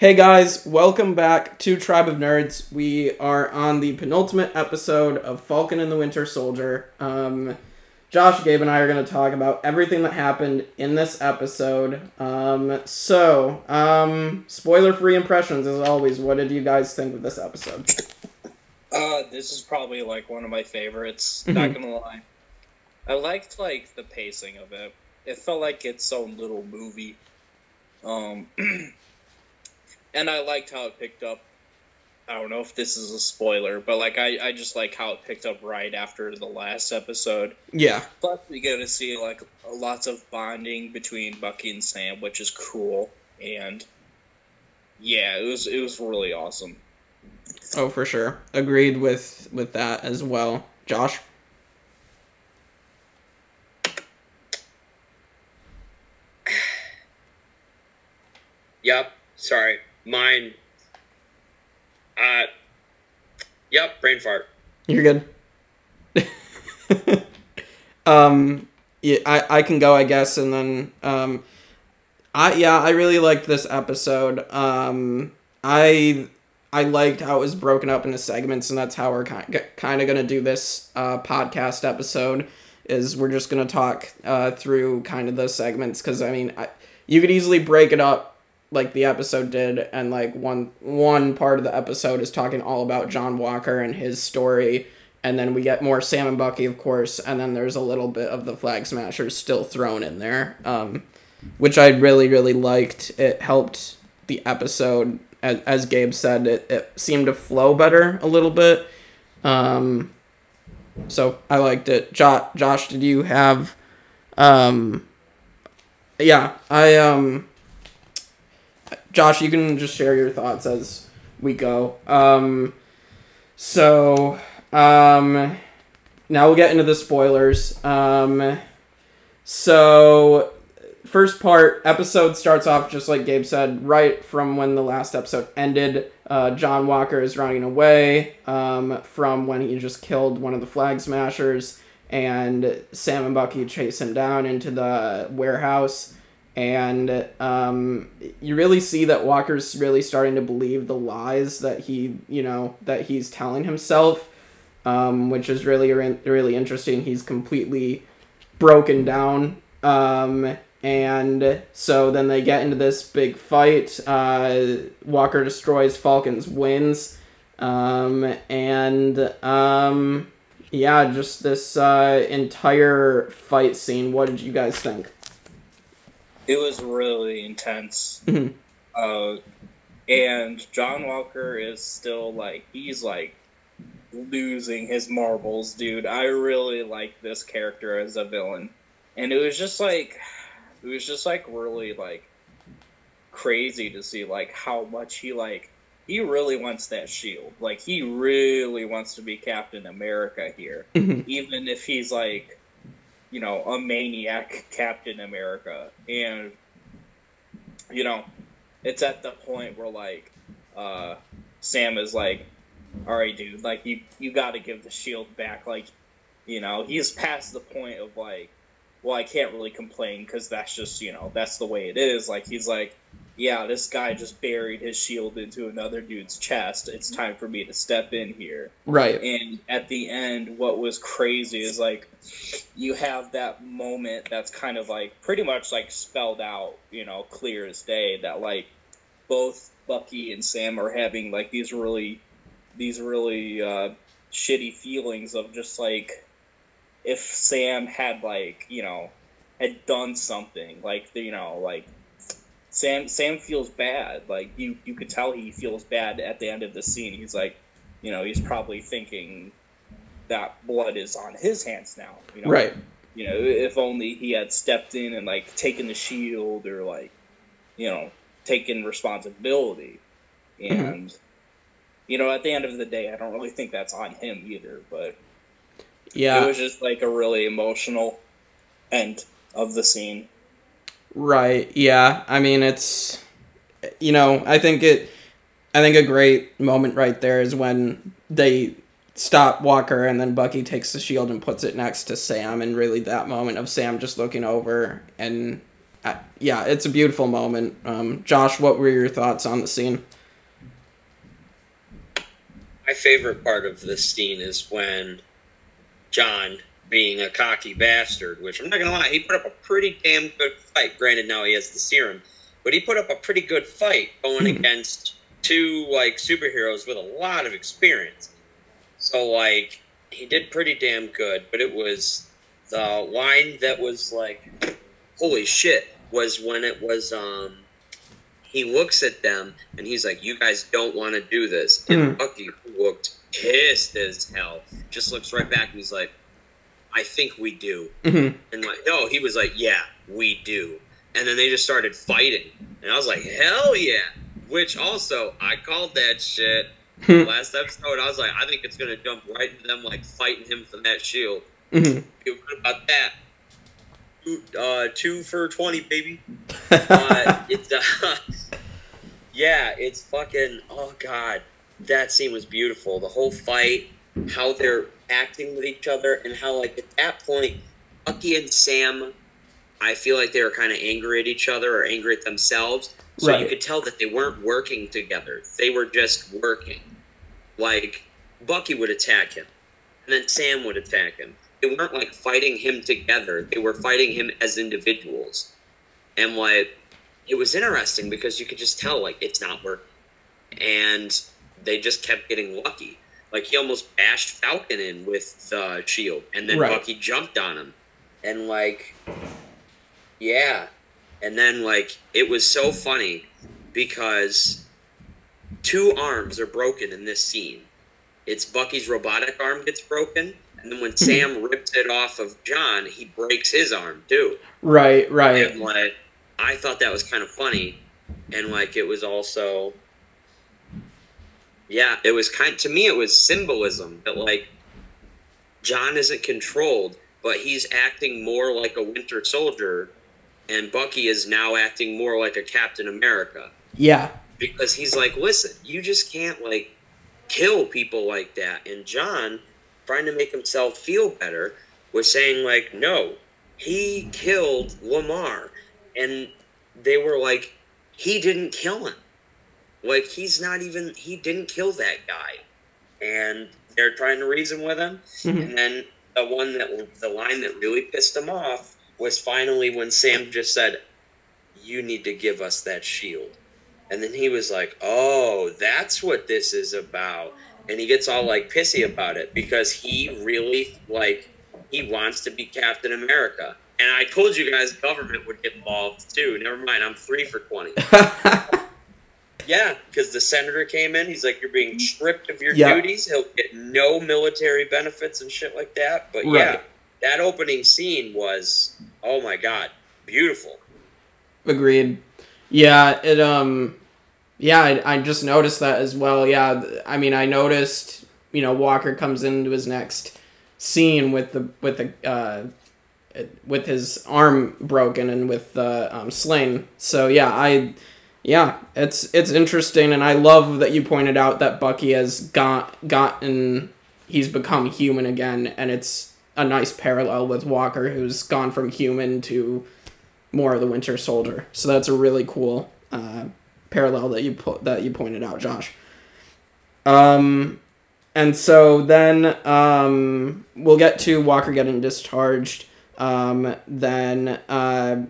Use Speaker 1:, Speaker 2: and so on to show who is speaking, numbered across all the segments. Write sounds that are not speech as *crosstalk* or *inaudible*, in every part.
Speaker 1: Hey guys, welcome back to Tribe of Nerds. We are on the penultimate episode of Falcon and the Winter Soldier. Um, Josh, Gabe, and I are going to talk about everything that happened in this episode. Um, so, um, spoiler free impressions as always. What did you guys think of this episode? *laughs*
Speaker 2: Uh, this is probably like one of my favorites. Not gonna lie, I liked like the pacing of it. It felt like its own little movie. Um, *clears throat* and I liked how it picked up. I don't know if this is a spoiler, but like I, I just like how it picked up right after the last episode.
Speaker 1: Yeah.
Speaker 2: Plus, we get to see like lots of bonding between Bucky and Sam, which is cool. And yeah, it was it was really awesome.
Speaker 1: Oh, for sure. Agreed with with that as well. Josh. *sighs*
Speaker 3: Yep. Sorry. Mine. Uh. Yep. Brain fart.
Speaker 1: You're good. *laughs* um, yeah, I I can go, I guess, and then um, I yeah, I really liked this episode. Um, I I liked how it was broken up into segments, and that's how we're kind kind of gonna do this uh, podcast episode. Is we're just gonna talk uh, through kind of those segments because I mean, I, you could easily break it up like the episode did and like one one part of the episode is talking all about John Walker and his story and then we get more Sam and Bucky of course and then there's a little bit of the Flag Smashers still thrown in there um, which I really really liked. It helped the episode. As, as Gabe said it, it seemed to flow better a little bit. Um, so I liked it. Jo- Josh did you have um, yeah I um Josh, you can just share your thoughts as we go. Um, so, um, now we'll get into the spoilers. Um, so, first part, episode starts off just like Gabe said, right from when the last episode ended. Uh, John Walker is running away um, from when he just killed one of the flag smashers, and Sam and Bucky chase him down into the warehouse and um, you really see that Walker's really starting to believe the lies that he, you know, that he's telling himself, um, which is really really interesting. He's completely broken down, um, and so then they get into this big fight. Uh, Walker destroys Falcon's wins, um, and um, yeah, just this uh, entire fight scene. What did you guys think?
Speaker 2: It was really intense.
Speaker 1: Mhm.
Speaker 2: Uh, and John Walker is still like he's like losing his marbles, dude. I really like this character as a villain, and it was just like it was just like really like crazy to see like how much he like he really wants that shield. Like he really wants to be Captain America here,
Speaker 1: Mhm.
Speaker 2: even if he's like you know, a maniac Captain America. And, you know, it's at the point where, like, uh, Sam is like, all right, dude, like, you, you got to give the shield back. Like, you know, he's past the point of, like, well, I can't really complain because that's just, you know, that's the way it is. Like, he's like, yeah, this guy just buried his shield into another dude's chest. It's time for me to step in here.
Speaker 1: Right.
Speaker 2: And at the end, what was crazy is like you have that moment that's kind of like pretty much like spelled out, you know, clear as day that like both Bucky and Sam are having like these really these really uh, shitty feelings of just like if Sam had like you know had done something like you know like Sam Sam feels bad. Like you you could tell he feels bad at the end of the scene. He's like you know he's probably thinking that blood is on his hands now you know?
Speaker 1: Right.
Speaker 2: you know if only he had stepped in and like taken the shield or like you know taken responsibility. Mm-hmm. And you know at the end of the day i don't really think that's on him either but
Speaker 1: Yeah.
Speaker 2: it was just like a really emotional end of the scene
Speaker 1: Right. Yeah. I mean, it's you know, I think it I think a great moment right there is when they stop Walker and then Bucky takes the shield and puts it next to Sam and really that moment of Sam just looking over and uh, yeah, it's a beautiful moment. Um, Josh, what were your thoughts on the scene?
Speaker 3: My favorite part of this scene is when John, being a cocky bastard, which I'm not gonna lie, he put up a pretty damn good fight. Granted, now he has the serum, but he put up a pretty good fight going
Speaker 1: Hmm.
Speaker 3: against two like superheroes with a lot of experience. So like he did pretty damn good, but it was the line that was like, "Holy shit!" was when it was um he looks at them and he's like, "You guys don't want to do this." And
Speaker 1: Mhm.
Speaker 3: Bucky looked pissed as hell. Just looks right back and he's like, "I think we do."
Speaker 1: Mhm.
Speaker 3: And like, no, he was like, "Yeah, we do." And then they just started fighting, and I was like, "Hell yeah!" Which also, I called that shit last episode. I was like, "I think it's gonna jump right into them, like fighting him for that shield."
Speaker 1: Mhm.
Speaker 3: Feel good about that. Two, uh, two for twenty, baby *laughs* uh, it's uh, yeah, it's fucking oh god, that scene was beautiful. The whole fight, how they're acting with each other, and how like at that point, Bucky and Sam, I feel like they were kind of angry at each other or angry at themselves. So you could tell that they weren't working together. They were just working. Like Bucky would attack him, and then Sam would attack him. They weren't like fighting him together. They were fighting him as individuals and like it was interesting because you could just tell like it's not working and they just kept getting lucky like he almost bashed falcon in with the shield and then
Speaker 1: Right.
Speaker 3: bucky jumped on him and like yeah and then like it was so funny because two arms are broken in this scene it's bucky's robotic arm gets broken and then when *laughs* sam rips it off of john he breaks his arm too
Speaker 1: Right, right.
Speaker 3: and like I thought that was kind of funny, and like it was also, yeah, it was kind. To me, it was symbolism that like John isn't controlled, but he's acting more like a Winter Soldier, and Bucky is now acting more like a Captain America
Speaker 1: Yeah.
Speaker 3: because he's like, listen, you just can't like kill people like that. And John, trying to make himself feel better, was saying like, no, he killed Lamar, and they were like, he didn't kill him. Like he's not even he didn't kill that guy, and they're trying to reason with him.
Speaker 1: Mhm.
Speaker 3: And then the one that the line that really pissed him off was finally when Sam just said, "You need to give us that shield." And then he was like, "Oh, that's what this is about." And he gets all like pissy about it because he really like he wants to be Captain America. And I told you guys government would get involved too. Never mind, I'm 3 for 20. *laughs* Yeah, because the senator came in. He's like, "You're being stripped of your
Speaker 1: Yeah.
Speaker 3: duties. He'll get no military benefits and shit like that." But yeah, that opening scene was, oh my god, beautiful.
Speaker 1: Agreed. Yeah, it um yeah, I, I just noticed that as well. Yeah, I mean, I noticed, you know, Walker comes into his next scene with the with the uh with his arm broken and with the um, sling. So yeah, I yeah, it's it's interesting and I love that you pointed out that Bucky has got gotten he's become human again and it's a nice parallel with Walker who's gone from human to more of the Winter Soldier. So that's a really cool uh, parallel that you put that you pointed out, Josh. Um, and so then um, we'll get to Walker getting discharged. Um, then uh,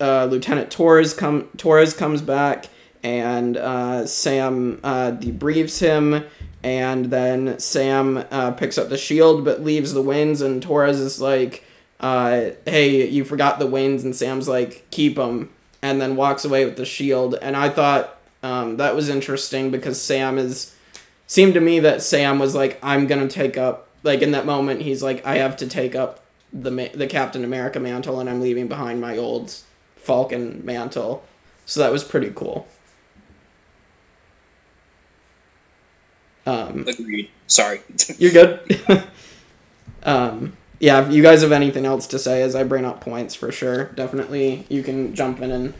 Speaker 1: uh, Lieutenant Torres come Torres comes back, and uh, Sam uh, debriefs him. And then Sam uh, picks up the shield but leaves the wings, and Torres is like, uh, hey, you forgot the wings, and Sam's like, keep them, and then walks away with the shield. And I thought um, that was interesting because Sam is, seemed to me that Sam was like, I'm gonna take up, like in that moment, he's like, I have to take up the the Captain America mantle, and I'm leaving behind my old Falcon mantle. So that was pretty cool. Um,
Speaker 2: Agreed. Sorry. *laughs*
Speaker 1: you're good. *laughs* um, yeah, if you guys have anything else to say as I bring up points for sure, definitely you can jump in and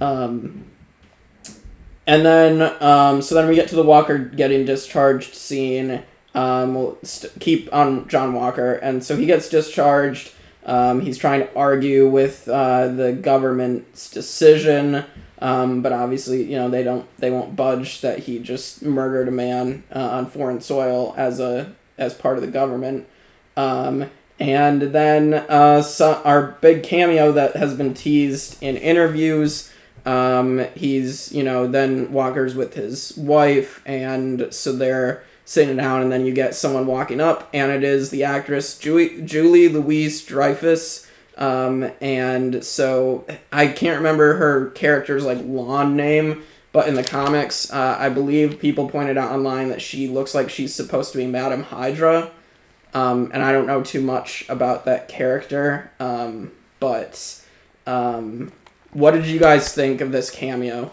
Speaker 1: um and then um so then we get to the Walker getting discharged scene. Um we'll st- keep on John Walker and so he gets discharged Um, he's trying to argue with uh, the government's decision, um, but obviously, you know, they don't they won't budge that he just murdered a man uh, on foreign soil as a as part of the government. Um, and then uh, so our big cameo that has been teased in interviews. Um, he's you know then Walker's with his wife, and so they're sitting down, and then you get someone walking up, and it is the actress Julie, Julie Louise Dreyfus. Um, and so I can't remember her character's like lawn name, but in the comics, uh, I believe people pointed out online that she looks like she's supposed to be Madame Hydra. Um, and I don't know too much about that character, um, but um, what did you guys think of this cameo?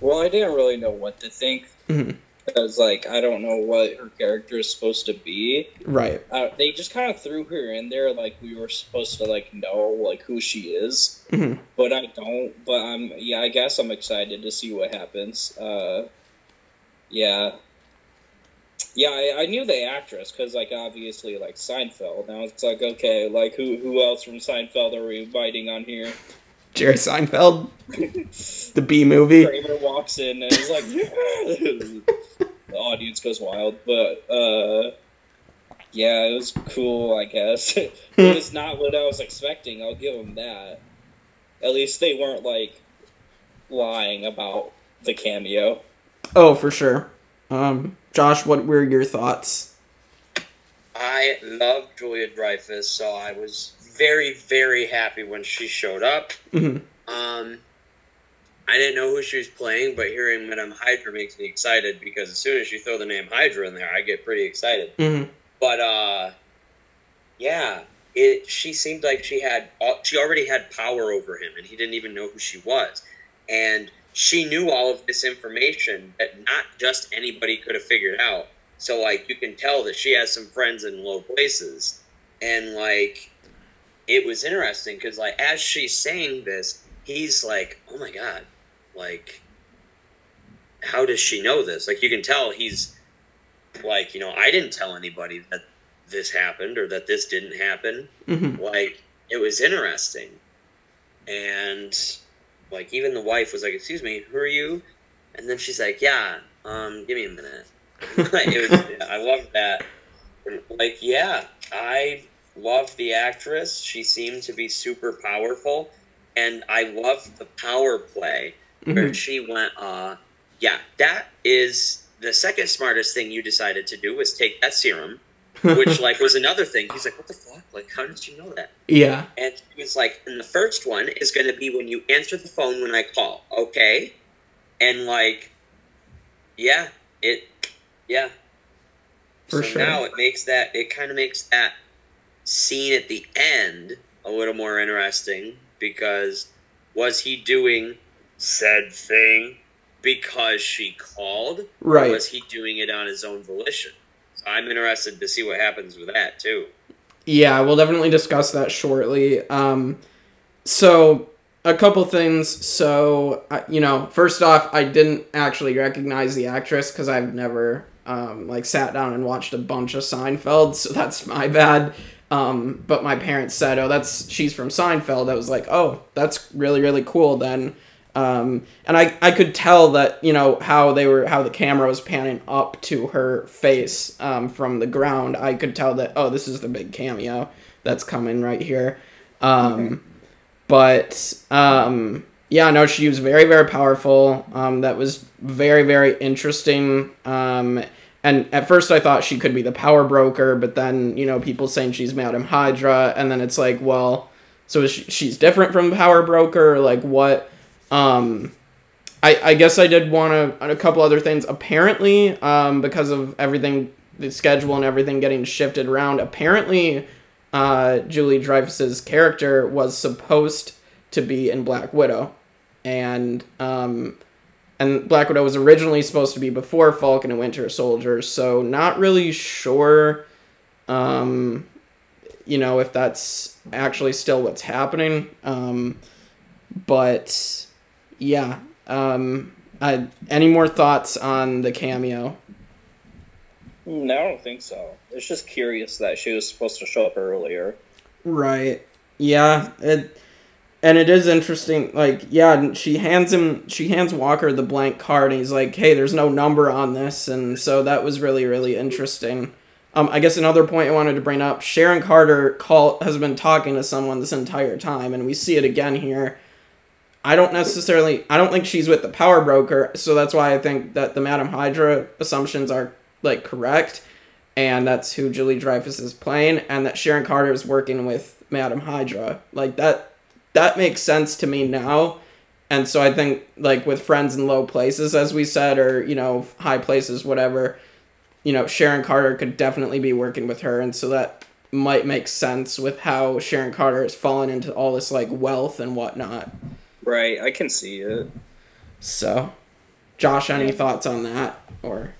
Speaker 2: Well, I didn't really know what to think
Speaker 1: Mhm.
Speaker 2: Because, like, I don't know what her character is supposed to be.
Speaker 1: Right.
Speaker 2: Uh, they just kind of threw her in there like we were supposed to like know like who she is,
Speaker 1: Mhm.
Speaker 2: but I don't. But I'm yeah, I guess I'm excited to see what happens. Uh, yeah, yeah, I, I knew the actress because like obviously like Seinfeld. Now it's like okay, like who who else from Seinfeld are we biting on here?
Speaker 1: Jerry Seinfeld, *laughs* the Bee Movie.
Speaker 2: Kramer walks in and is like, *laughs* audience goes wild. But uh, yeah, it was cool. I guess *laughs* it was not what I was expecting. I'll give them that. At least they weren't like lying about the cameo.
Speaker 1: Oh, for sure. Um, Josh, what were your thoughts?
Speaker 3: I love Julia Dreyfus, so I was very, very happy when she showed up.
Speaker 1: Mhm.
Speaker 3: Um, I didn't know who she was playing, but hearing Madame Hydra makes me excited because as soon as you throw the name Hydra in there, I get pretty excited.
Speaker 1: Mhm.
Speaker 3: But uh, yeah, it. She seemed like she had she already had power over him, and he didn't even know who she was, and she knew all of this information that not just anybody could have figured out. So like you can tell that she has some friends in low places, and like it was interesting because like as she's saying this, he's like, "Oh my god, like." How does she know this? Like you can tell he's like, you know, I didn't tell anybody that this happened or that this didn't happen.
Speaker 1: Mhm.
Speaker 3: Like, it was interesting. And, like, even the wife was like, Excuse me, who are you? And then she's like, Yeah, um, give me a minute. *laughs* it was, I love that. Like, yeah, I love the actress. She seemed to be super powerful. And I love the power play where
Speaker 1: Mhm.
Speaker 3: she went, uh, yeah, that is the second smartest thing you decided to do was take that serum, which *laughs* like was another thing. He's like, what the fuck? Like, how did you know that?
Speaker 1: yeah.
Speaker 3: And he was like, and the first one is going to be when you answer the phone when I call, okay? And like, yeah, it, yeah.
Speaker 1: For
Speaker 3: so
Speaker 1: sure.
Speaker 3: now it makes that, it kind of makes that scene at the end a little more interesting because was he doing said thing because she called? Or
Speaker 1: Right.
Speaker 3: was he doing it on his own volition? So I'm interested to see what happens with that too.
Speaker 1: Yeah, we'll definitely discuss that shortly. Um, so a couple things. So you know, first off, I didn't actually recognize the actress because I've never um, like sat down and watched a bunch of Seinfeld, so *laughs* that's my bad. Um, but my parents said, "Oh, that's she's from Seinfeld." I was like, "Oh, that's really really cool." Then, um, and I I could tell that you know how they were how the camera was panning up to her face um, from the ground. I could tell that oh, this is the big cameo that's coming right here. Um, But um, yeah, no, she was very very powerful. Um, that was very very interesting. Um, and at first I thought she could be the power broker, but then you know people saying she's Madame Hydra, and then it's like, well, so she, she's different from Power Broker, like what? Um, I I guess I did want to a couple other things. Apparently, um, because of everything, the schedule and everything getting shifted around, apparently, uh, Julie Dreyfus's character was supposed to be in Black Widow, and um, and Black Widow was originally supposed to be before Falcon and Winter Soldier, so not really sure, um, you know, if that's actually still what's happening. Um, but yeah, um, I, any more thoughts on the cameo?
Speaker 2: No, I don't think so. It's just curious that she was supposed to show up earlier.
Speaker 1: Right. Yeah. It and it is interesting. Like, yeah, she hands him, she hands Walker the blank card, and he's like, "Hey, there's no number on this," and so that was really, really interesting. Um, I guess another point I wanted to bring up: Sharon Carter call has been talking to someone this entire time, and we see it again here. I don't necessarily, I don't think she's with the power broker, so that's why I think that the Madame Hydra assumptions are like correct, and that's who Julie Dreyfus is playing, and that Sharon Carter is working with Madame Hydra. Like that that makes sense to me now. And so I think like with friends in low places, as we said, or you know high places, whatever, you know Sharon Carter could definitely be working with her, and so that might make sense with how Sharon Carter has fallen into all this like wealth and whatnot.
Speaker 2: Right, I can see it.
Speaker 1: So, Josh, any thoughts on that or?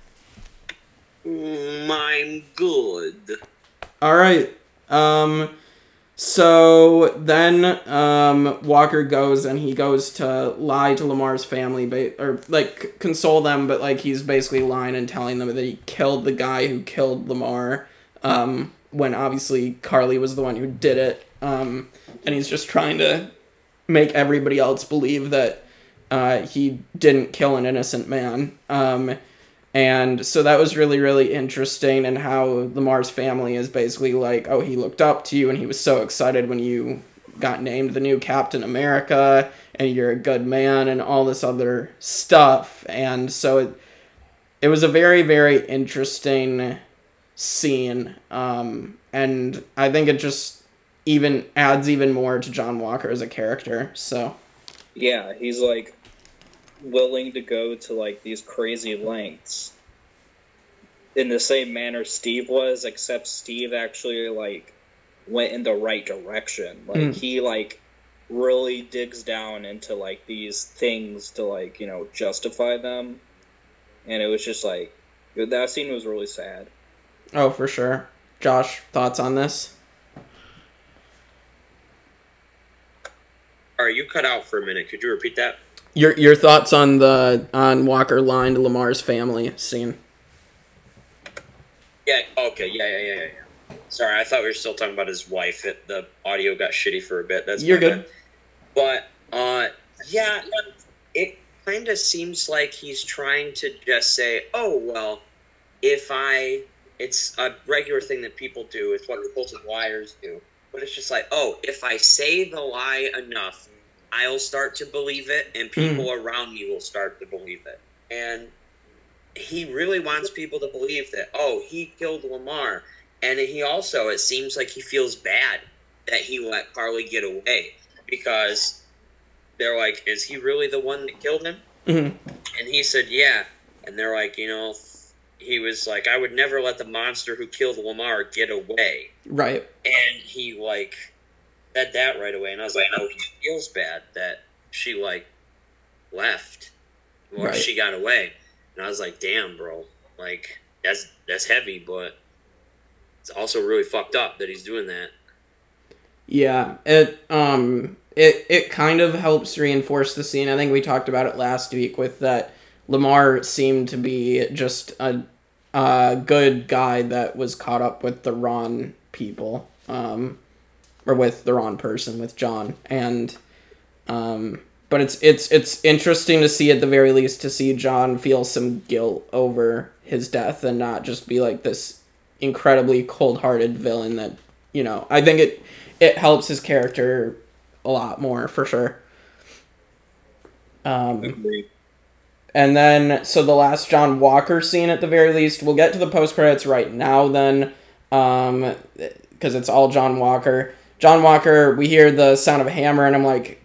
Speaker 3: Mm, I'm good.
Speaker 1: All right. Um, so then um, Walker goes and he goes to lie to Lamar's family, ba- or like console them, but like he's basically lying and telling them that he killed the guy who killed Lamar. Um, when obviously Karli was the one who did it, um, and he's just trying to make everybody else believe that uh, he didn't kill an innocent man. Um, and so that was really, really interesting, and how the Mars family is basically like, oh, he looked up to you, and he was so excited when you got named the new Captain America, and you're a good man, and all this other stuff. And so it, it was a very, very interesting scene. Um, and I think it just even adds even more to John Walker as a character. So,
Speaker 2: Yeah, he's like willing to go to like these crazy lengths in the same manner Steve was, except Steve actually like went in the right direction. Like
Speaker 1: Mm.
Speaker 2: he like really digs down into like these things to like, you know, justify them. And it was just like that scene was really sad.
Speaker 1: oh, for sure. Josh, thoughts on this?
Speaker 3: All right, you cut out for a minute. Could you repeat that?
Speaker 1: Your your thoughts on the on Walker lying to Lamar's family scene?
Speaker 3: Yeah. Okay. Yeah. Yeah. Yeah. Yeah. yeah. Sorry, I thought we were still talking about his wife. It, the audio got shitty for a bit. That's
Speaker 1: You're good.
Speaker 3: bad. But uh, yeah, it kind of seems like he's trying to just say, "Oh well, if I," it's a regular thing that people do. It's what Colton Wires do. But it's just like, oh, if I say the lie enough, I'll start to believe it, and people around me will start to believe it. And he really wants people to believe that, oh, he killed Lamar. And he also, it seems like he feels bad that he let Karli get away because they're like, is he really the one that killed him?
Speaker 1: Mhm.
Speaker 3: And he said, yeah. And they're like, you know, he was like, I would never let the monster who killed Lamar get away.
Speaker 1: Right.
Speaker 3: And he, like, said that right away. And I was like, oh, he feels bad that she, like, left or
Speaker 1: Right.
Speaker 3: she got away. And I was like, damn, bro. Like, that's that's heavy, but it's also really fucked up that he's doing that.
Speaker 1: Yeah. It um it it kind of helps reinforce the scene. I think we talked about it last week with that Lamar seemed to be just a a good guy that was caught up with the wrong people. Um or with the wrong person with John and um but it's it's it's interesting to see at the very least to see John feel some guilt over his death and not just be like this incredibly cold-hearted villain that you know I think it it helps his character a lot more for sure. Um,
Speaker 2: Agreed.
Speaker 1: and then so the last John Walker scene at the very least. We'll get to the post credits right now then, um, because it's all John Walker. John Walker. We hear the sound of a hammer, and I'm like,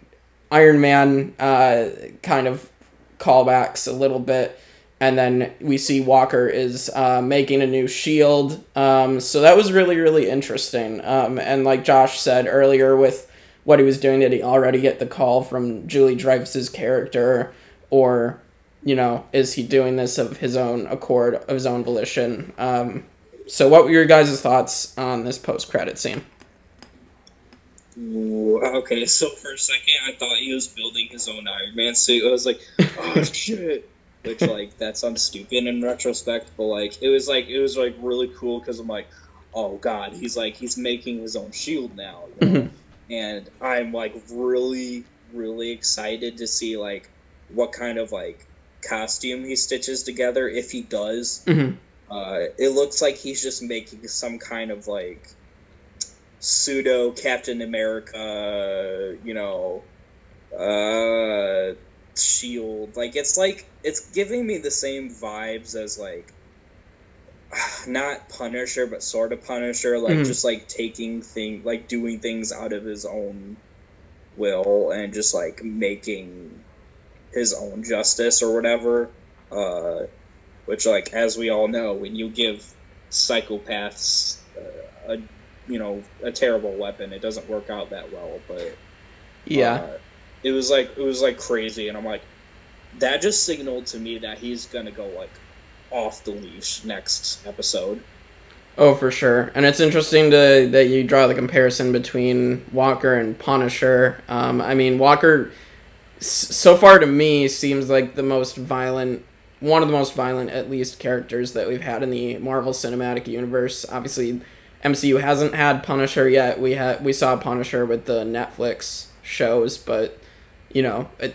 Speaker 1: Iron Man, uh, kind of callbacks a little bit. And then we see Walker is uh, making a new shield. Um, so that was really, really interesting. Um, and like Josh said earlier, with what he was doing, did he already get the call from Julie Dreyfus's character, or you know, is he doing this of his own accord, of his own volition? Um, so, what were your guys' thoughts on this post-credit scene?
Speaker 2: Okay, so for a second I thought he was building his own Iron Man suit. I was like, oh *laughs* shit. Which like that sounds stupid in retrospect, but like it was like it was like really cool because I'm like, oh god, he's like he's making his own shield now, you know? and I'm like really really excited to see like what kind of like costume he stitches together if he does.
Speaker 1: Mhm.
Speaker 2: Uh, it looks like he's just making some kind of like pseudo Captain America, you know, uh, shield. Like it's like it's giving me the same vibes as like *sighs* not Punisher, but sort of Punisher. Like
Speaker 1: Mhm.
Speaker 2: just like taking thing, like doing things out of his own will and just like making his own justice or whatever. Uh, which, like, as we all know, when you give psychopaths uh, a you know a terrible weapon, it doesn't work out that well. But
Speaker 1: Yeah.
Speaker 2: uh, it was like it was like crazy, and I'm like, that just signaled to me that he's gonna go like off the leash next episode.
Speaker 1: Oh, for sure. And it's interesting to that you draw the comparison between Walker and Punisher. Um, I mean, Walker, s- so far to me, seems like the most violent, one of the most violent, at least, characters that we've had in the Marvel Cinematic Universe. Obviously, MCU hasn't had Punisher yet. We had we saw Punisher with the Netflix shows, but you know, it,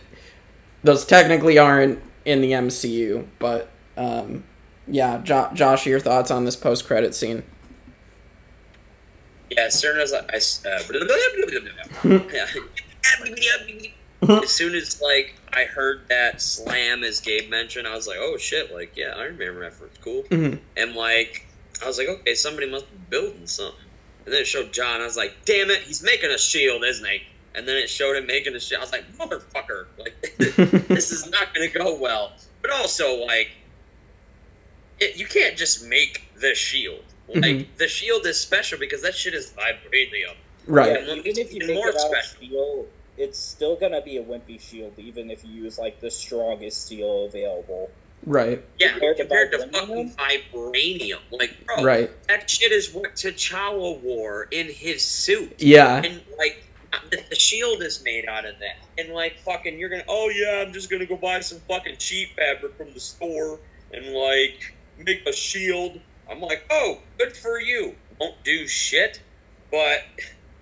Speaker 1: those technically aren't in the MCU. But um, yeah, jo- Josh, your thoughts on this post credit scene?
Speaker 3: Yeah, as soon as I, uh, *laughs* *laughs* as soon as like I heard that slam as Gabe mentioned, I was like, oh shit, like yeah, Iron Man reference, cool.
Speaker 1: Mhm.
Speaker 3: And like I was like, okay, somebody must be building something. And then it showed John. I was like, damn it, he's making a shield, isn't he? And then it showed him making a shield. I was like, motherfucker, like *laughs* this is not going to go well. But also, like, it, you can't just make the shield. Like,
Speaker 1: Mhm.
Speaker 3: the shield is special because that shit is vibranium.
Speaker 1: Right.
Speaker 3: Yeah.
Speaker 2: even if you make
Speaker 3: more
Speaker 2: it out
Speaker 3: special.
Speaker 2: steel, it's still gonna be a wimpy shield, even if you use like the strongest steel available.
Speaker 1: Right.
Speaker 3: Yeah,
Speaker 2: Compared
Speaker 3: compared,
Speaker 2: to
Speaker 3: to fucking vibranium. Like, bro,
Speaker 1: Right.
Speaker 3: that shit is what T'Challa wore in his suit.
Speaker 1: Yeah.
Speaker 3: And, like, the, the shield is made out of that. And, like, fucking, you're gonna, oh, yeah, I'm just gonna go buy some fucking cheap fabric from the store and, like, make a shield. I'm like, oh, good for you. Won't do shit. But,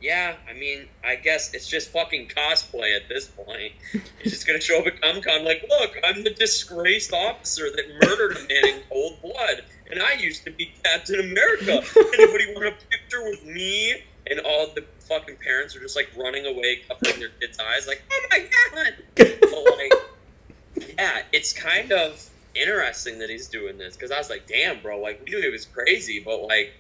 Speaker 3: yeah, I mean, I guess it's just fucking cosplay at this point. He's just gonna show up at Comic Con like, look, I'm the disgraced officer that murdered a man in cold blood, and I used to be Captain America. Anybody want a picture with me? And all the fucking parents are just like running away, covering their kids' eyes, like, oh my god. But like, yeah, it's kind of interesting that he's doing this because I was like, damn, bro, like we knew he was crazy, but like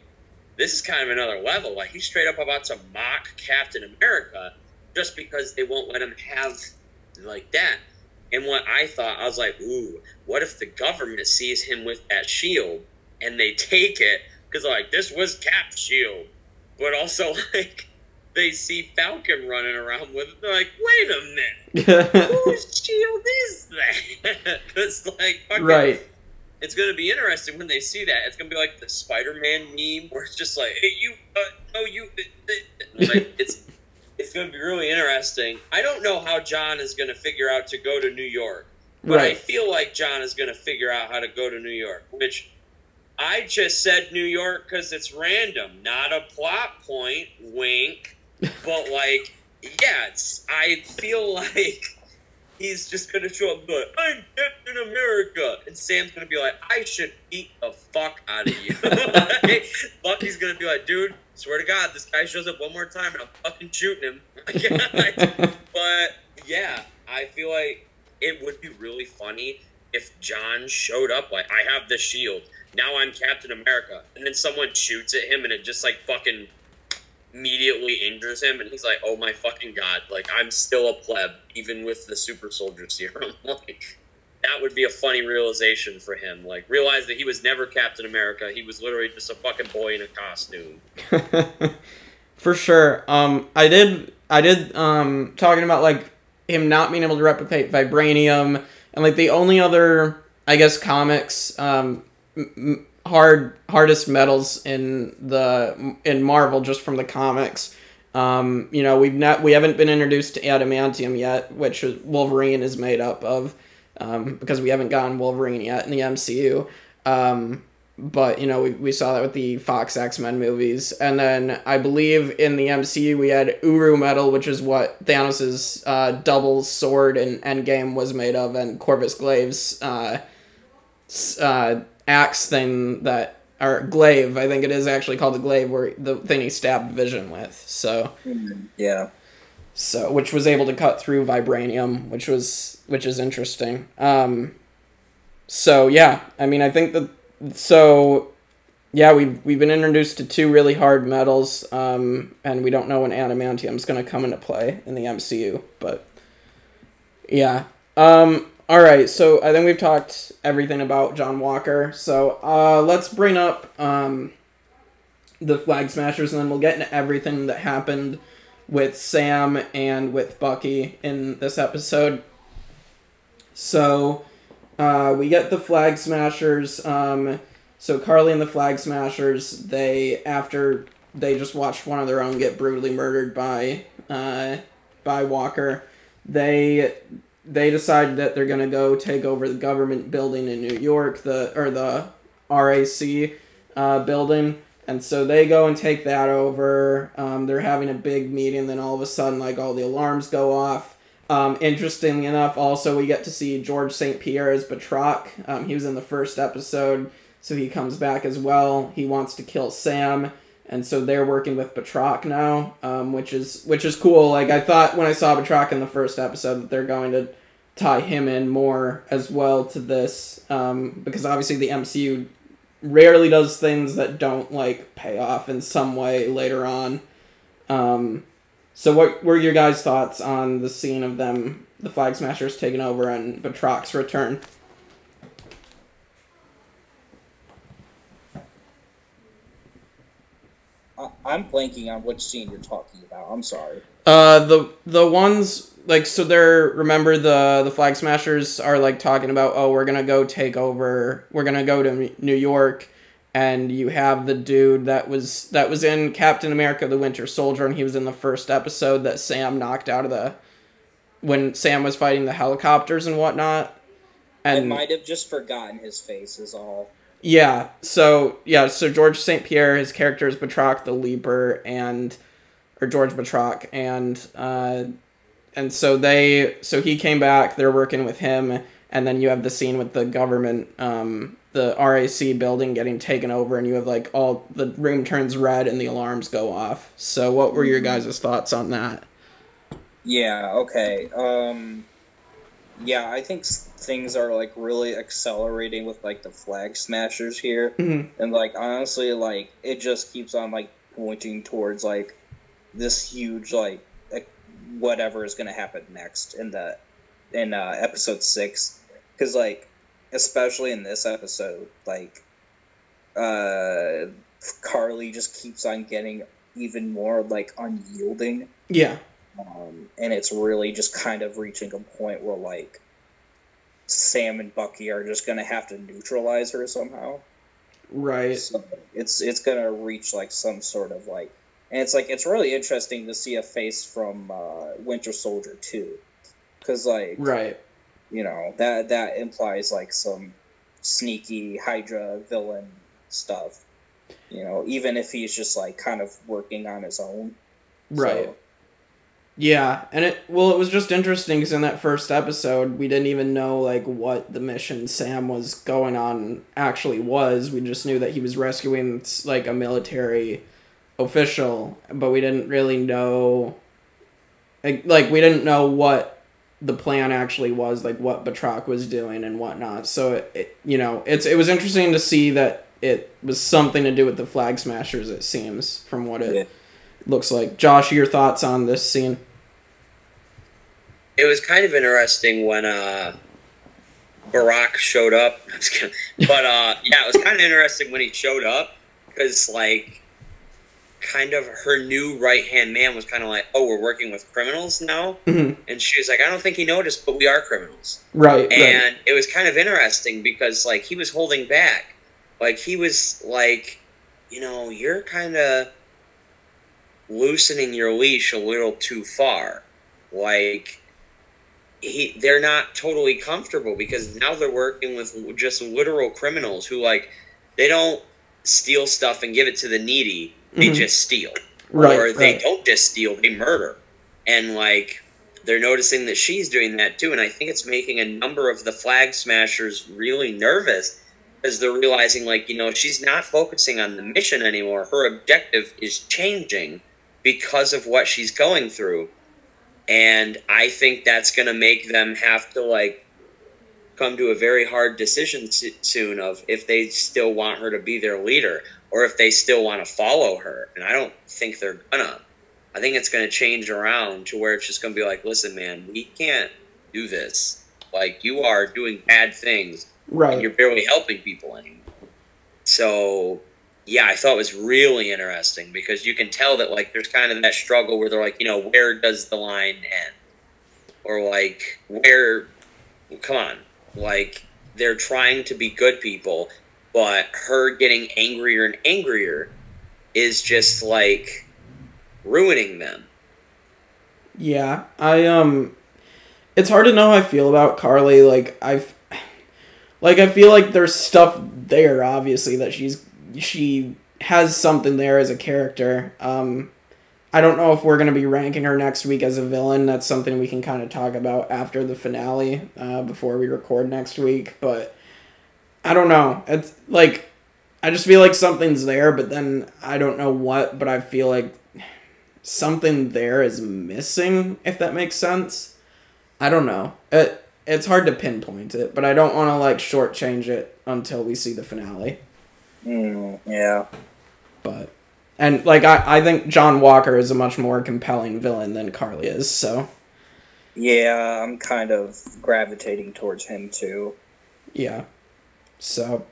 Speaker 3: this is kind of another level. Like he's straight up about to mock Captain America just because they won't let him have like that. And what I thought, I was like, ooh, what if the government sees him with that shield and they take it because like this was Cap's shield, but also *laughs* like they see Falcon running around with it. They're like, wait a minute *laughs* whose shield is that? *laughs* Because like, fucking,
Speaker 1: right.
Speaker 3: It's gonna be interesting when they see that. It's gonna be like the Spider-Man meme where it's just like, "Hey, you, uh, no, you." uh, uh," Like *laughs* it's it's gonna be really interesting. I don't know how John is gonna figure out to go to New York, but I feel like John is gonna figure out how to go to New York, which. I just said New York because it's random, not a plot point. Wink, *laughs* but like, yeah, it's. I feel like he's just gonna show up like, I'm Captain America. And Sam's gonna be like, I should beat the fuck out of you. *laughs* Like, Bucky's gonna be like, dude, swear to God, this guy shows up one more time and I'm fucking shooting him. *laughs* but yeah, I feel like it would be really funny if John showed up like, I have the shield. Now I'm Captain America. And then someone shoots at him and it just like fucking immediately injures him and he's like, Oh my fucking god, like I'm still a pleb, even with the super soldier serum. *laughs* like that would be a funny realization for him. Like realize that he was never Captain America. He was literally just a fucking boy in a costume. *laughs*
Speaker 1: For sure. Um, I did. I did. Um, talking about like him not being able to replicate vibranium, and like the only other, I guess, comics, um, hard hardest metals in the in Marvel just from the comics. Um, you know, we've not we haven't been introduced to adamantium yet, which Wolverine is made up of, um, because we haven't gotten Wolverine yet in the MCU. Um, but you know we, we saw that with the Fox X Men movies, and then I believe in the MCU we had Uru metal, which is what Thanos's uh, double sword in Endgame was made of, and Corvus Glaive's uh, uh, axe thing that or glaive, I think it is actually called the glaive, where the thing he stabbed Vision with. So
Speaker 2: yeah.
Speaker 1: So which was able to cut through vibranium, which was which is interesting. Um, so yeah, I mean I think that so yeah we've we've been introduced to two really hard metals, um, and we don't know when adamantium is going to come into play in the MCU, but yeah. Um, all right, so I think we've talked everything about John Walker. So uh, let's bring up um, the Flag Smashers, and then we'll get into everything that happened with Sam and with Bucky in this episode. So uh, we get the Flag Smashers. Um, so Karli and the Flag Smashers, they after they just watched one of their own get brutally murdered by uh, by Walker, they they decide that they're gonna go take over the government building in New York, the or the RAC uh, building, and so they go and take that over. Um, they're having a big meeting, then all of a sudden, like all the alarms go off. Um, interestingly enough, also we get to see George St. Pierre as Batroc. Um, he was in the first episode, so he comes back as well. He wants to kill Sam and so they're working with Batroc now, um, which is which is cool. Like I thought when I saw Batroc in the first episode that they're going to tie him in more as well to this, um, because obviously the MCU rarely does things that don't like pay off in some way later on. Um, so what were your guys' thoughts on the scene of them, the Flag Smashers taking over and Batroc's return?
Speaker 2: I'm blanking on which scene you're talking about. I'm sorry.
Speaker 1: Uh, the the ones like so they're remember the the flag smashers are like talking about oh we're gonna go take over we're gonna go to New York and you have the dude that was that was in Captain America the Winter Soldier and he was in the first episode that Sam knocked out of the when Sam was fighting the helicopters and whatnot.
Speaker 2: And I might have just forgotten his face is all.
Speaker 1: Yeah. So yeah. So George St. Pierre, his character is Batroc the Leaper, and or George Batroc, and uh, and so they so he came back. They're working with him, and then you have the scene with the government, um, the RAC building getting taken over, and you have like all the room turns red and the alarms go off. So what were your mm-hmm. guys' thoughts on that?
Speaker 2: Yeah. Okay. Um yeah, I think things are like really accelerating with like the flag smashers here,
Speaker 1: mm-hmm.
Speaker 2: and like honestly, like it just keeps on like pointing towards like this huge like whatever is going to happen next in the in uh, episode six, because like especially in this episode, like uh Karli just keeps on getting even more like unyielding.
Speaker 1: Yeah.
Speaker 2: Um, and it's really just kind of reaching a point where like Sam and Bucky are just gonna have to neutralize her somehow.
Speaker 1: Right.
Speaker 2: So it's it's gonna reach like some sort of like, and it's like it's really interesting to see a face from uh, Winter Soldier too, because like
Speaker 1: right,
Speaker 2: you know that that implies like some sneaky Hydra villain stuff. You know, even if he's just like kind of working on his own.
Speaker 1: Right. So, yeah, and it well, it was just interesting because in that first episode, we didn't even know like what the mission Sam was going on actually was. We just knew that he was rescuing like a military official, but we didn't really know. Like, like we didn't know what the plan actually was, like what Batroc was doing and whatnot. So it, it you know, it's it was interesting to see that it was something to do with the flag smashers. It seems from what it. Yeah. Looks like Josh. Your thoughts on this scene?
Speaker 3: it was kind of interesting when uh, Batroc showed up. *laughs* but uh, yeah, it was kind of interesting when he showed up because like kind of her new right hand man was kind of like, "Oh, we're working with criminals now,"
Speaker 1: mm-hmm.
Speaker 3: and she was like, "I don't think he noticed, but we are criminals."
Speaker 1: Right.
Speaker 3: And
Speaker 1: right.
Speaker 3: it was kind of interesting because like he was holding back, like he was like, you know, you're kind of loosening your leash a little too far, like he they're not totally comfortable because now they're working with just literal criminals who like they don't steal stuff and give it to the needy. They
Speaker 1: Mhm.
Speaker 3: just steal,
Speaker 1: Right.
Speaker 3: or they
Speaker 1: right.
Speaker 3: don't just steal; they murder. And like they're noticing that she's doing that too, and I think it's making a number of the flag smashers really nervous because they're realizing, like, you know, she's not focusing on the mission anymore. Her objective is changing because of what she's going through. And I think that's going to make them have to, like, come to a very hard decision soon of if they still want her to be their leader or if they still want to follow her. And I don't think they're gonna. I think it's going to change around to where it's just going to be like, listen, man, we can't do this. Like, you are doing bad things and
Speaker 1: right.
Speaker 3: you're barely helping people anymore. So, yeah, I thought it was really interesting because you can tell that like there's kind of that struggle where they're like, you know, where does the line end, or like where, come on, like they're trying to be good people, but her getting angrier and angrier is just like ruining them.
Speaker 1: Yeah, I um, it's hard to know how I feel about Karli. Like I've, like I feel like there's stuff there, obviously that she's she has something there as a character. Um, I don't know if we're gonna be ranking her next week as a villain. That's something we can kind of talk about after the finale, uh, before we record next week. But I don't know. It's like I just feel like something's there, but then I don't know what. But I feel like something there is missing if that makes sense i don't know it it's hard to pinpoint it but i don't want to like shortchange it until we see the finale
Speaker 2: Mm, yeah.
Speaker 1: but and like i i think john walker is a much more compelling villain than Karli is so.
Speaker 2: Yeah, I'm kind of gravitating towards him too.
Speaker 1: yeah so.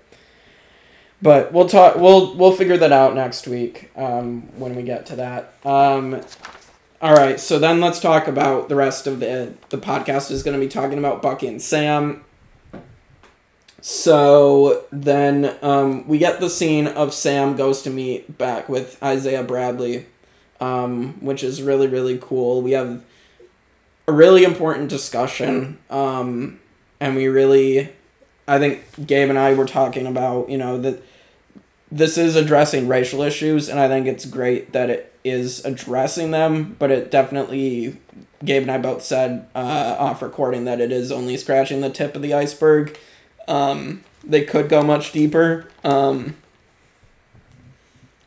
Speaker 1: But we'll talk we'll we'll figure that out next week um when we get to that. Um all right so then let's talk about the rest of the the podcast is going to be talking about bucky and sam so then um we get the scene of sam goes to meet back with isaiah bradley um which is really really cool we have a really important discussion um and we really I think Gabe and I were talking about, you know, that this is addressing racial issues, and I think it's great that it is addressing them, but it definitely, Gabe and I both said uh, off recording that it is only scratching the tip of the iceberg. Um, they could go much deeper. Um,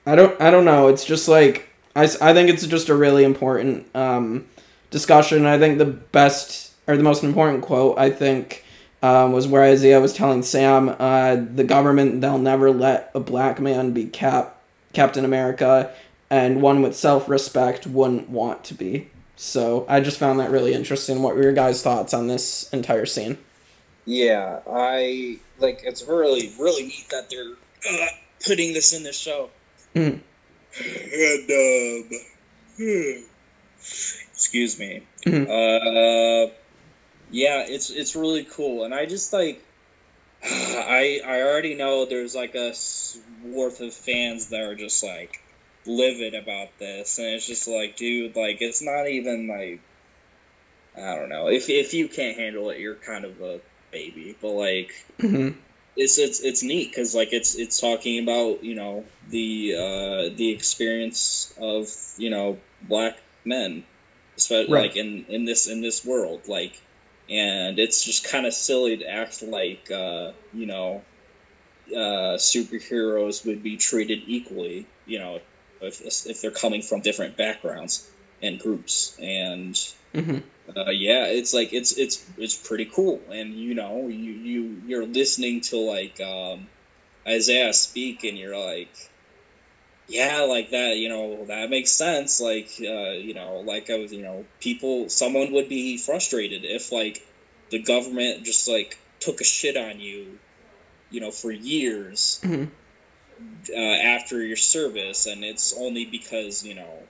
Speaker 1: I don't, I don't know. It's just like, I, I think it's just a really important um, discussion. I think the best, or the most important quote, I think, um, was where Isaiah was telling Sam, uh, the government, they'll never let a black man be cap- Captain America, and one with self respect wouldn't want to be. So I just found that really interesting. What were your guys' thoughts on this entire scene?
Speaker 2: Yeah, I like. It's really, really neat that they're uh, putting this in the show.
Speaker 1: Mhm.
Speaker 2: And um, hmm, excuse me.
Speaker 1: Mhm.
Speaker 2: Uh, yeah, it's it's really cool, and I just like. *sighs* I I already know there's like a swath of fans that are just like livid about this, and it's just like, dude, like it's not even like I don't know. If if you can't handle it, you're kind of a baby. But like,
Speaker 1: Mhm.
Speaker 2: it's it's it's neat because like it's it's talking about you know the uh, the experience of you know black men, especially
Speaker 1: Right.
Speaker 2: like in in this in this world, like, and it's just kind of silly to act like uh, you know uh, superheroes would be treated equally, you know, if if they're coming from different backgrounds and groups and
Speaker 1: Mhm.
Speaker 2: uh, yeah, it's like it's it's it's pretty cool, and you know you you you're listening to like um, Isaiah speak, and you're like, yeah, like that, you know, that makes sense. Like uh, you know, like I was, you know, people, someone would be frustrated if like the government just like took a shit on you, you know, for years
Speaker 1: Mhm.
Speaker 2: uh, after your service, and it's only because you know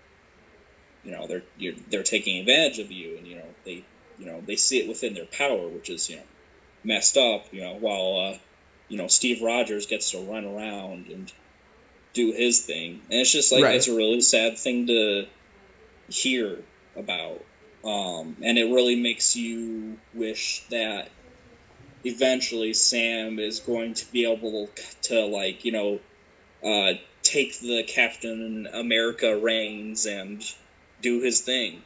Speaker 2: you know they're you're, they're taking advantage of you and you know they you know they see it within their power which is you know messed up you know while uh, you know Steve Rogers gets to run around and do his thing and it's just like
Speaker 1: Right.
Speaker 2: it's a really sad thing to hear about um, and it really makes you wish that eventually Sam is going to be able to like you know uh, take the Captain America reins and do his thing.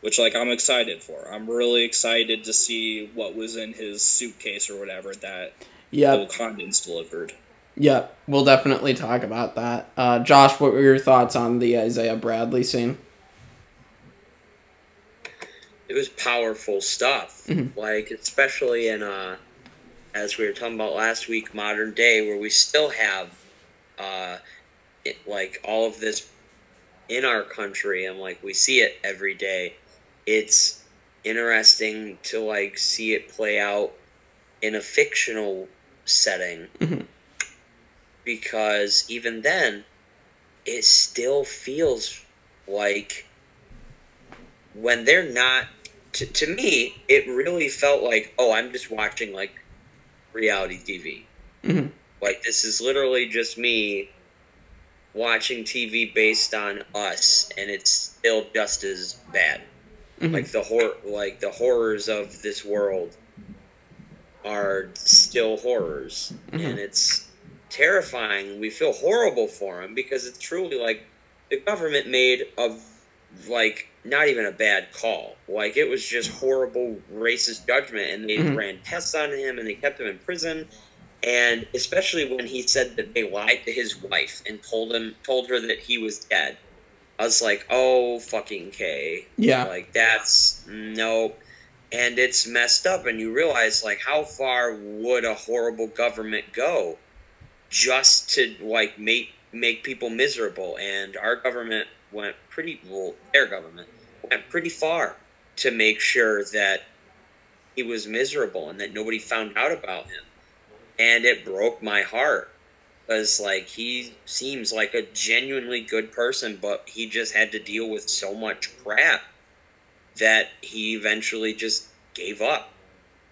Speaker 2: Which like I'm excited for. I'm really excited to see what was in his suitcase or whatever that
Speaker 1: yeah
Speaker 2: the delivered.
Speaker 1: Yeah, we'll definitely talk about that. Uh, Josh, what were your thoughts on the Isaiah Bradley scene?
Speaker 3: It was powerful stuff.
Speaker 1: Mm-hmm.
Speaker 3: Like especially in uh as we were talking about last week, modern day, where we still have uh it, like all of this in our country and like we see it every day. It's interesting to like see it play out in a fictional setting
Speaker 1: Mhm.
Speaker 3: because even then it still feels like when they're not to, to me it really felt like oh i'm just watching like reality tv
Speaker 1: Mhm.
Speaker 3: like this is literally just me watching tv based on us and it's still just as bad
Speaker 1: Mhm.
Speaker 3: like the hor- like the horrors of this world are still horrors
Speaker 1: Mhm.
Speaker 3: and it's terrifying we feel horrible for them because it's truly like the government made a like not even a bad call like it was just horrible racist judgment and they
Speaker 1: Mhm.
Speaker 3: ran tests on him and they kept him in prison and especially when he said that they lied to his wife and told him told her that he was dead i was like oh fucking k
Speaker 1: Yeah.
Speaker 3: like that's nope. And it's messed up and you realize like how far would a horrible government go just to like make make people miserable and our government went pretty well their government went pretty far to make sure that he was miserable and that nobody found out about him. And it broke my heart. Because like he seems like a genuinely good person but he just had to deal with so much crap that he eventually just gave up.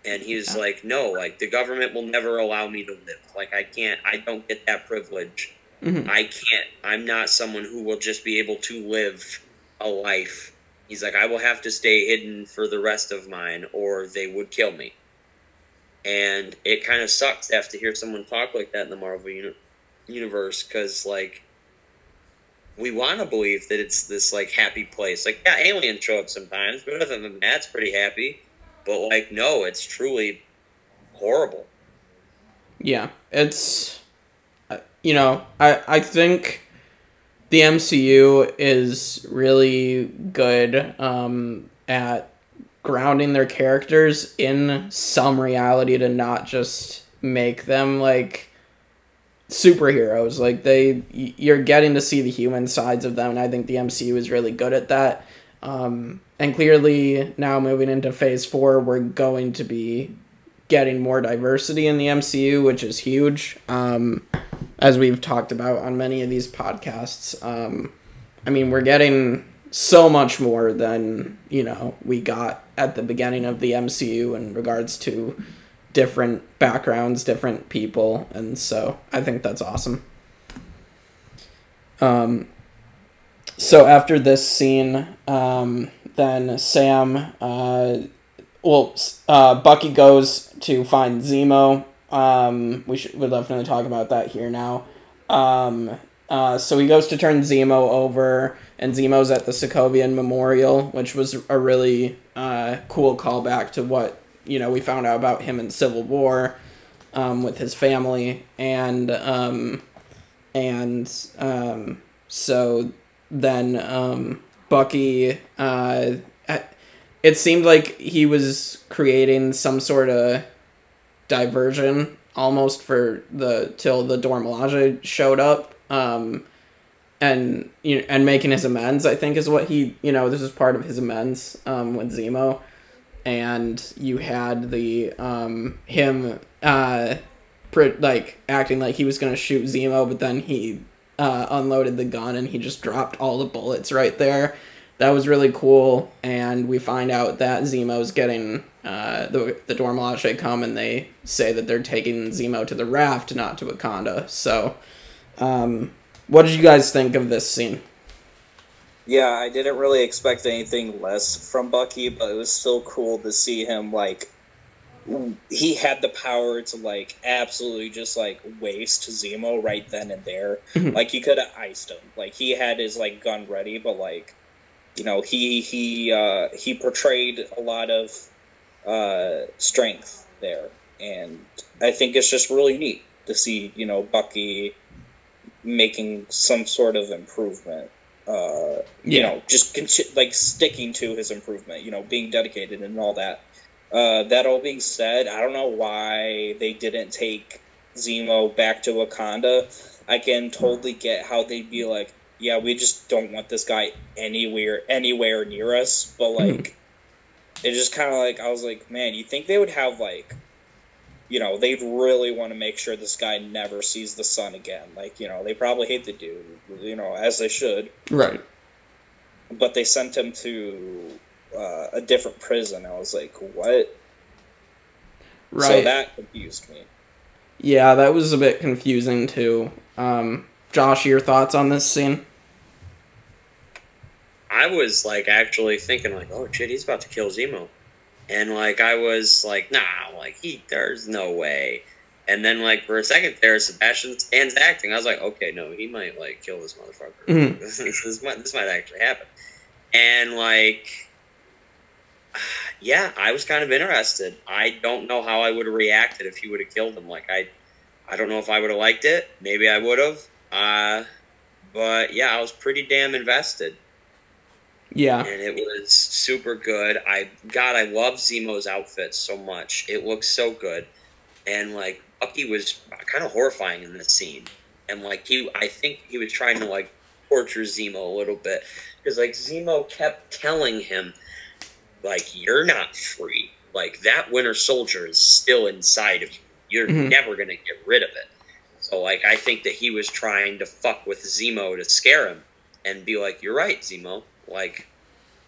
Speaker 3: And he was
Speaker 1: Yeah.
Speaker 3: like no like the government will never allow me to live. Like i can't i don't get that privilege.
Speaker 1: Mhm.
Speaker 3: i can't i'm not someone who will just be able to live a life. He's like i will have to stay hidden for the rest of mine or they would kill me and it kind of sucks to have to hear someone talk like that in the marvel uni- universe because like we want to believe that it's this like happy place. Like yeah aliens show up sometimes but other than that it's pretty happy. But like no it's truly horrible.
Speaker 1: Yeah, it's uh, you know, I I think the MCU is really good um at grounding their characters in some reality to not just make them like superheroes like they you're getting to see the human sides of them and I think the MCU is really good at that um and clearly now moving into phase 4 we're going to be getting more diversity in the MCU, which is huge. Um, as we've talked about on many of these podcasts, um, I mean, we're getting so much more than you know we got at the beginning of the MCU in regards to different backgrounds, different people, and so I think that's awesome. Um, so after this scene, um, then Sam, uh, well, uh, Bucky goes to find Zemo. Um, we should we'd definitely talk about that here now. Um, uh, so he goes to turn Zemo over, and Zemo's at the Sokovian Memorial, which was a really uh, cool callback to what you know we found out about him in Civil War um, with his family, and um, and um, so then um, Bucky. Uh, it seemed like he was creating some sort of diversion almost for the till the Dora Milaje showed up. Um, and you know, and making his amends, I think, is what he you know this is part of his amends um, with Zemo, and you had the um, him uh, pre- like acting like he was gonna shoot Zemo, but then he uh, unloaded the gun and he just dropped all the bullets right there. That was really cool, and we find out that Zemo's getting uh, the the Dora Milaje come, and they say that they're taking Zemo to the raft, not to Wakanda. So, um, what did you guys think of this scene?
Speaker 2: Yeah, I didn't really expect anything less from Bucky, but it was still cool to see him like he had the power to like absolutely just like waste Zemo right then and there.
Speaker 1: Mhm.
Speaker 2: like he could have iced him. Like he had his like gun ready, but like you know he he uh, he portrayed a lot of uh, strength there, and I think it's just really neat to see you know Bucky making some sort of improvement. Uh, you
Speaker 1: Yeah.
Speaker 2: know, just conti- like sticking to his improvement. You know, being dedicated and all that. Uh, that all being said, I don't know why they didn't take Zemo back to Wakanda. I can totally get how they'd be like, yeah, we just don't want this guy anywhere anywhere near us. But like, it just kind of like I was like, man, you think they would have like, you know, they'd really want to make sure this guy never sees the sun again. Like, you know, they probably hate the dude, you know, as they should.
Speaker 1: Right.
Speaker 2: But they sent him to uh, a different prison. I was like, what?
Speaker 1: Right.
Speaker 2: So that confused me.
Speaker 1: yeah, that was a bit confusing too. Um, Josh, your thoughts on this scene?
Speaker 3: I was like actually thinking like, oh shit, he's about to kill Zemo, and like I was like, nah, like he, there's no way. And then like for a second there, Sebastian Stan's acting. I was like, okay, no, he might like kill this motherfucker. *laughs*
Speaker 1: Mhm.
Speaker 3: this, this might this might actually happen. And like, yeah, I was kind of interested. I don't know how I would have reacted if he would have killed him. Like I, I don't know if I would have liked it. Maybe I would have. Uh, but yeah, I was pretty damn invested
Speaker 1: Yeah.
Speaker 3: and it was super good. I God, I love Zemo's outfit so much. It looks so good, and like Bucky was kind of horrifying in this scene, and like he, I think he was trying to like torture Zemo a little bit because like Zemo kept telling him, like you're not free. Like that Winter Soldier is still inside of you. You're
Speaker 1: Mhm.
Speaker 3: never gonna get rid of it. So like I think that he was trying to fuck with Zemo to scare him and be like, "You're right, Zemo. Like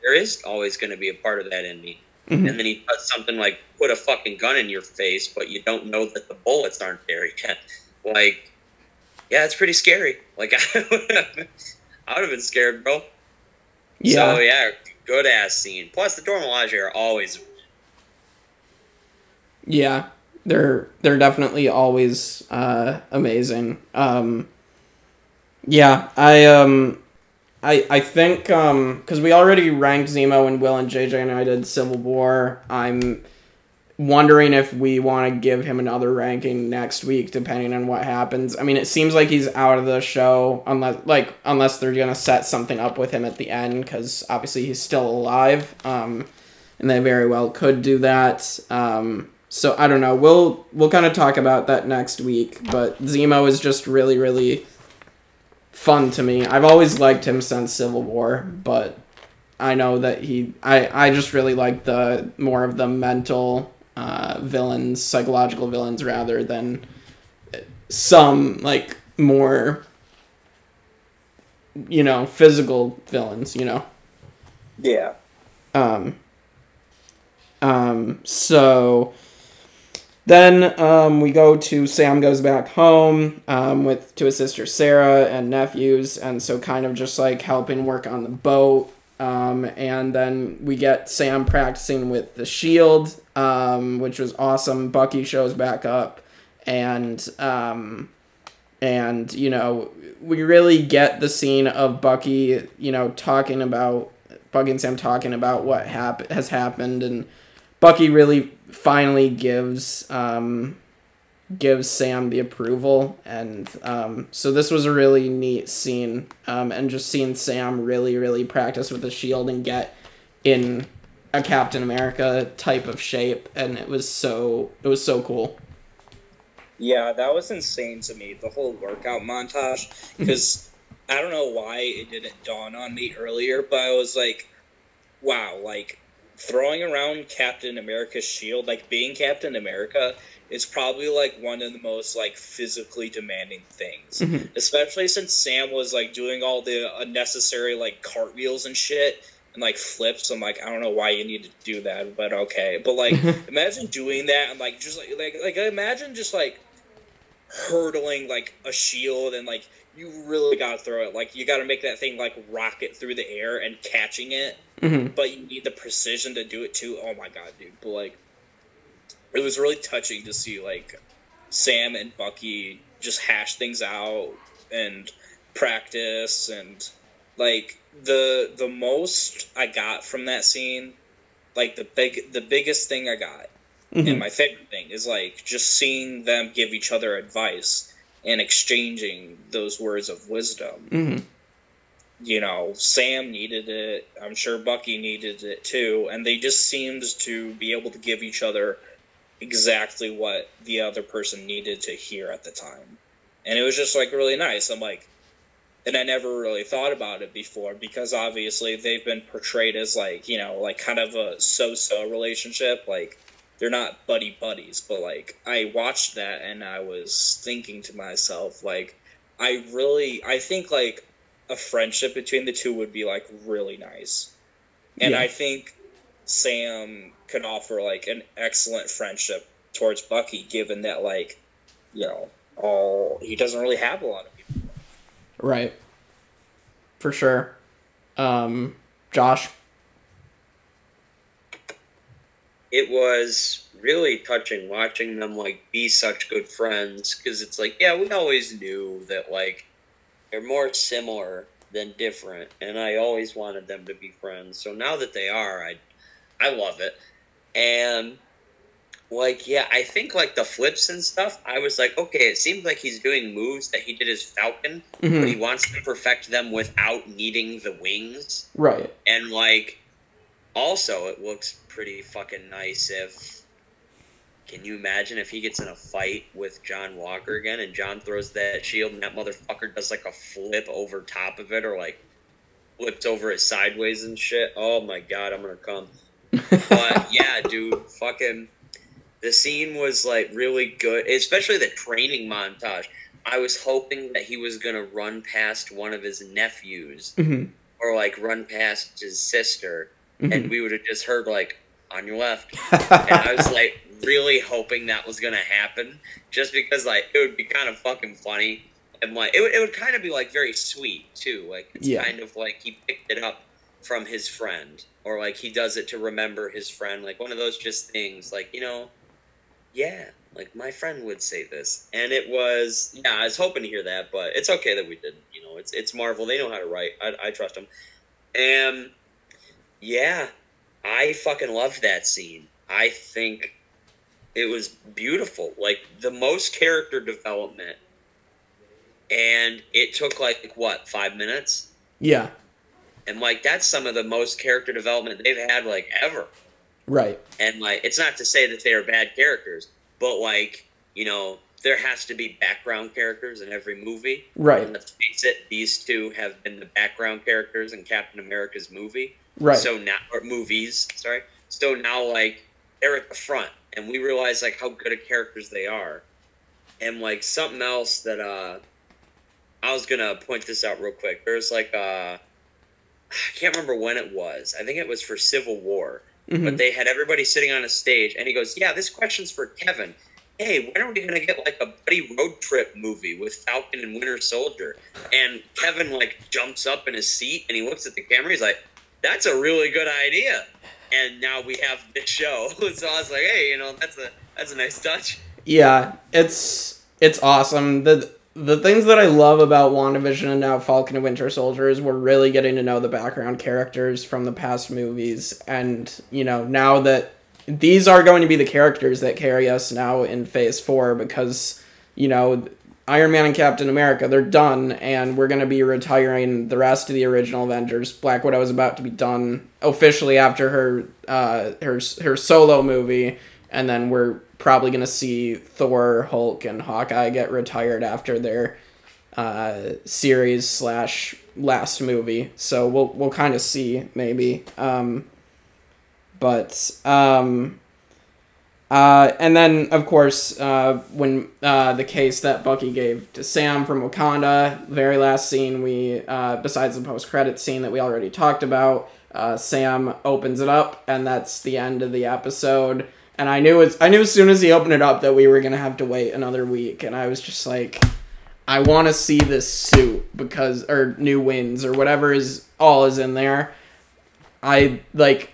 Speaker 3: there is always going to be a part of that in me."
Speaker 1: Mhm.
Speaker 3: And then he does something like put a fucking gun in your face, but you don't know that the bullets aren't there yet. Like, yeah, it's pretty scary. Like *laughs* I would have, I would have been scared, bro.
Speaker 1: Yeah.
Speaker 3: So yeah, good ass scene. Plus the Milaje are always
Speaker 1: Yeah, they're they're definitely always uh, amazing. Um, yeah, I um, I I think because we already ranked Zemo and Will and JJ and I did Civil War. I'm wondering if we want to give him another ranking next week, depending on what happens. I mean, it seems like he's out of the show unless like unless they're gonna set something up with him at the end, because obviously he's still alive. Um, and they very well could do that. Um, so I don't know. We'll we'll kind of talk about that next week. But Zemo is just really really fun to me. I've always liked him since Civil War, but I know that he. I I just really like the more of the mental uh, villains, psychological villains, rather than some like more you know physical villains. You know.
Speaker 2: Yeah.
Speaker 1: Um, um, so then um, we go to Sam goes back home um, with to his sister Sarah and nephews, and so kind of just like helping work on the boat. Um, and then we get Sam practicing with the shield, um, which was awesome. Bucky shows back up, and um, and you know we really get the scene of Bucky, you know, talking about Bucky and Sam talking about what hap- has happened, and Bucky really finally gives um, gives Sam the approval, and um, so this was a really neat scene, um, and just seeing Sam really, really practice with the shield and get in a Captain America type of shape, and it was so it was so cool.
Speaker 2: Yeah, that was insane to me, the whole workout montage. Because *laughs* I don't know why it didn't dawn on me earlier, but I was like, wow, like throwing around Captain America's shield, like being Captain America, is probably like one of the most like physically demanding things.
Speaker 1: Mhm.
Speaker 2: Especially since Sam was like doing all the unnecessary like cartwheels and shit and like flips. I'm like, I don't know why you need to do that, but okay. But like, imagine doing that and like just like like like imagine just like hurdling like a shield and like you really gotta throw it. Like you gotta make that thing like rocket through the air and catching it.
Speaker 1: Hmm
Speaker 2: but you need the precision to do it too. Oh my god dude. But like it was really touching to see like Sam and Bucky just hash things out and practice and like the the most I got from that scene, like the big the biggest thing I got
Speaker 1: Mhm.
Speaker 2: and my favorite thing is like just seeing them give each other advice and exchanging those words of wisdom.
Speaker 1: Mhm.
Speaker 2: You know, Sam needed it. I'm sure Bucky needed it too, and they just seemed to be able to give each other exactly what the other person needed to hear at the time. And it was just like really nice. I'm like and I never really thought about it before because obviously they've been portrayed as like, you know, like kind of a so-so relationship, like they're not buddy buddies, but like I watched that and I was thinking to myself, like, I really, I think like a friendship between the two would be like really nice, and
Speaker 1: Yeah.
Speaker 2: I think Sam could offer like an excellent friendship towards Bucky, given that like, you know, all he doesn't really have a lot of people.
Speaker 1: Right. For sure. Um, Josh.
Speaker 3: It was really touching watching them like be such good friends because it's like yeah we always knew that like they're more similar than different and i always wanted them to be friends so now that they are i i love it and like yeah i think like the flips and stuff i was like okay it seems like he's doing moves that he did as falcon
Speaker 1: Mhm.
Speaker 3: but he wants to perfect them without needing the wings
Speaker 1: Right.
Speaker 3: and like, also, it looks pretty fucking nice if. Can you imagine if he gets in a fight with John Walker again and John throws that shield and that motherfucker does like a flip over top of it or like flips over it sideways and shit? Oh my god, I'm gonna come. But *laughs* yeah, dude, fucking. The scene was like really good, especially the training montage. I was hoping that he was gonna run past one of his nephews
Speaker 1: Mhm.
Speaker 3: or like run past his sister,
Speaker 1: Mhm.
Speaker 3: and we would have just heard like on your left. *laughs* And I was like really hoping that was gonna happen, just because like it would be kind of fucking funny, and like it would, it would kind of be like very sweet too. Like it's
Speaker 1: Yeah.
Speaker 3: kind of like he picked it up from his friend, or like he does it to remember his friend. Like one of those just things, like you know, yeah. Like my friend would say this, and it was yeah. I was hoping to hear that, but it's okay that we didn't. You know, it's it's Marvel. They know how to write. I, I trust them. And yeah, I fucking loved that scene. I think it was beautiful. Like the most character development, and it took like what five minutes,
Speaker 1: yeah.
Speaker 3: and like that's some of the most character development they've had like ever.
Speaker 1: Right.
Speaker 3: And like, it's not to say that they are bad characters, but like, you know, there has to be background characters in every movie.
Speaker 1: Right.
Speaker 3: And let's face it, these two have been the background characters in Captain America's movie.
Speaker 1: Right.
Speaker 3: So now, or movies, sorry. So now, like, they're at the front, and we realize like how good of characters they are. And like something else that uh, I was gonna point this out real quick. There's like uh, I can't remember when it was. I think it was for Civil War
Speaker 1: Mhm.
Speaker 3: but they had everybody sitting on a stage and he goes yeah this question's for kevin hey when are we gonna get like a buddy road trip movie with falcon and winter soldier and kevin like jumps up in his seat and he looks at the camera he's like that's a really good idea. And now we have this show. *laughs* So i was like hey you know that's a that's a nice touch.
Speaker 1: Yeah, it's it's awesome. The the things that I love about WandaVision and now Falcon and Winter Soldier is we're really getting to know the background characters from the past movies. And, you know, now that these are going to be the characters that carry us now in phase 4 because, you know, Iron Man and Captain America, they're done and we're going to be retiring the rest of the original Avengers. Black Widow is about to be done officially after her uh her her solo movie and then we're probably gonna see Thor, Hulk, and Hawkeye get retired after their uh, series slash last movie. So we'll we'll kind of see maybe. Um, but um, uh, and then of course uh, when uh, the case that Bucky gave to Sam from Wakanda, very last scene we uh, besides the post credit scene that we already talked about. Uh, Sam opens it up, and that's the end of the episode and I knew it's I knew as soon as he opened it up that we were gonna have to wait another week, and I was just like, I want to see this suit because or new wins or whatever is all is in there. I like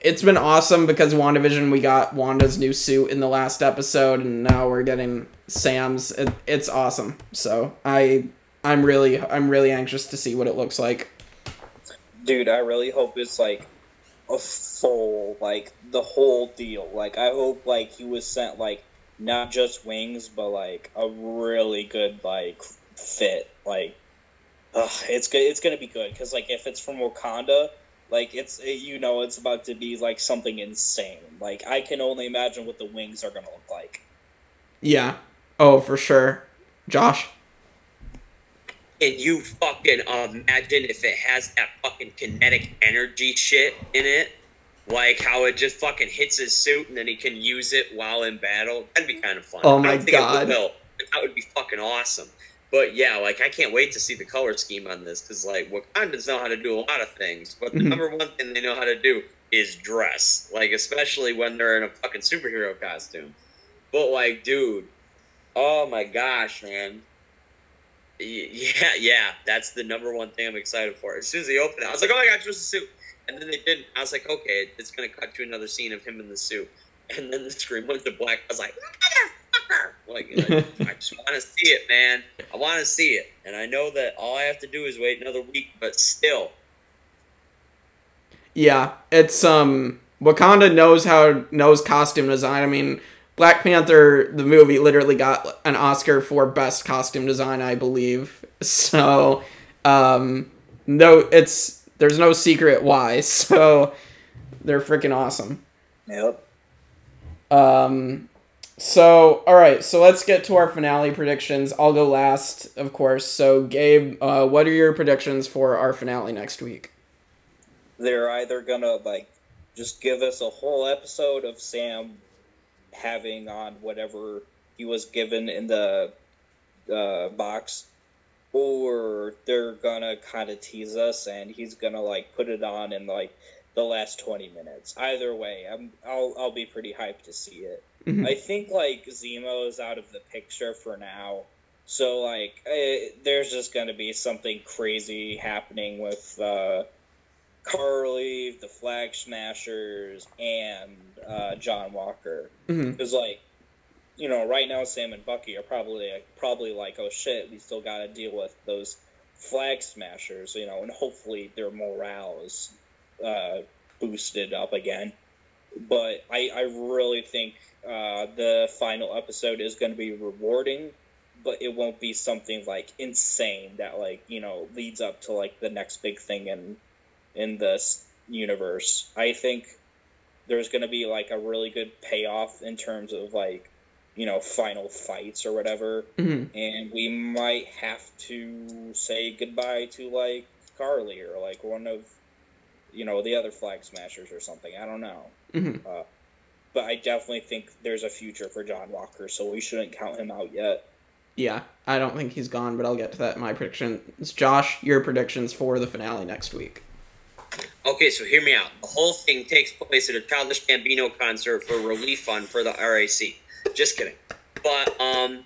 Speaker 1: it's been awesome because WandaVision we got Wanda's new suit in the last episode and now we're getting Sam's. It, it's awesome. So I I'm really I'm really anxious to see what it looks like.
Speaker 2: Dude, I really hope it's like a full like the whole deal. Like I hope like he was sent like not just wings but like a really good like fit. Like ugh, it's good it's to be good cuz like if it's from Wakanda like it's you know it's about to be like something insane. Like I can only imagine what the wings are gonna look like.
Speaker 1: Yeah. Oh, for sure. Josh.
Speaker 3: And you fucking imagine if it has that fucking kinetic energy shit in it, like how it just fucking hits his suit and then he can use it while in battle. That'd be kind of fun.
Speaker 1: Oh my god,
Speaker 3: will, that would be fucking awesome. But yeah, like I can't wait to see the color scheme on this because like Wakandans know how to do a lot of things, but the mm-hmm. number one thing they know how to do is dress. Like especially when they're in a fucking superhero costume. But like, dude, oh my gosh, man. Yeah, yeah, that's the number one thing I'm excited for. As soon as they opened it, I was like, oh my gosh, just a suit. And then they didn't. I was like, okay, it's gonna cut to another scene of him in the suit. And then the screen went to black. I was like, like, like I just want to see it, man. I want to see it, and I know that all I have to do is wait another week, but still.
Speaker 1: Yeah, it's um Wakanda knows how knows costume design. I mean, Black Panther the movie literally got an Oscar for best costume design, I believe. *laughs* So, um no it's there's no secret why. *laughs* So, they're freaking awesome.
Speaker 2: Yep.
Speaker 1: Um so, all right, so let's get to our finale predictions. I'll go last, of course. So, Gabe, uh, what are your predictions for our finale next week?
Speaker 2: They're either gonna like just give us a whole episode of Sam having on whatever he was given in the uh, box, or they're gonna kind of tease us and he's gonna like put it on and like the last twenty minutes. Either way, I'm I'll I'll be pretty hyped to see it. Mm-hmm. I think like Zemo is out of the picture for now. So like, eh, there's just gonna be something crazy happening with uh, Karli, the Flag Smashers, and uh, John Walker. Because mm-hmm. like, you know, right now Sam and Bucky are probably probably like, oh shit, we still got to deal with those Flag Smashers. You know, and hopefully their morale is uh, boosted up again. But I, I really think uh, the final episode is going to be rewarding, but it won't be something like insane that like you know leads up to like the next big thing in in this universe. I think there's going to be like a really good payoff in terms of like you know final fights or whatever, mm-hmm. and we might have to say goodbye to like Karli or like one of you know the other flag smashers or something. I don't know. Mm-hmm. Uh, but I definitely think there's a future for John Walker, so we shouldn't count him out yet.
Speaker 1: Yeah, I don't think he's gone, but I'll get to that in my predictions. Josh, your predictions for the finale next week.
Speaker 3: Okay, so hear me out. The whole thing takes place at a Childish Gambino concert for relief fund for the RAC. Just kidding. But, um,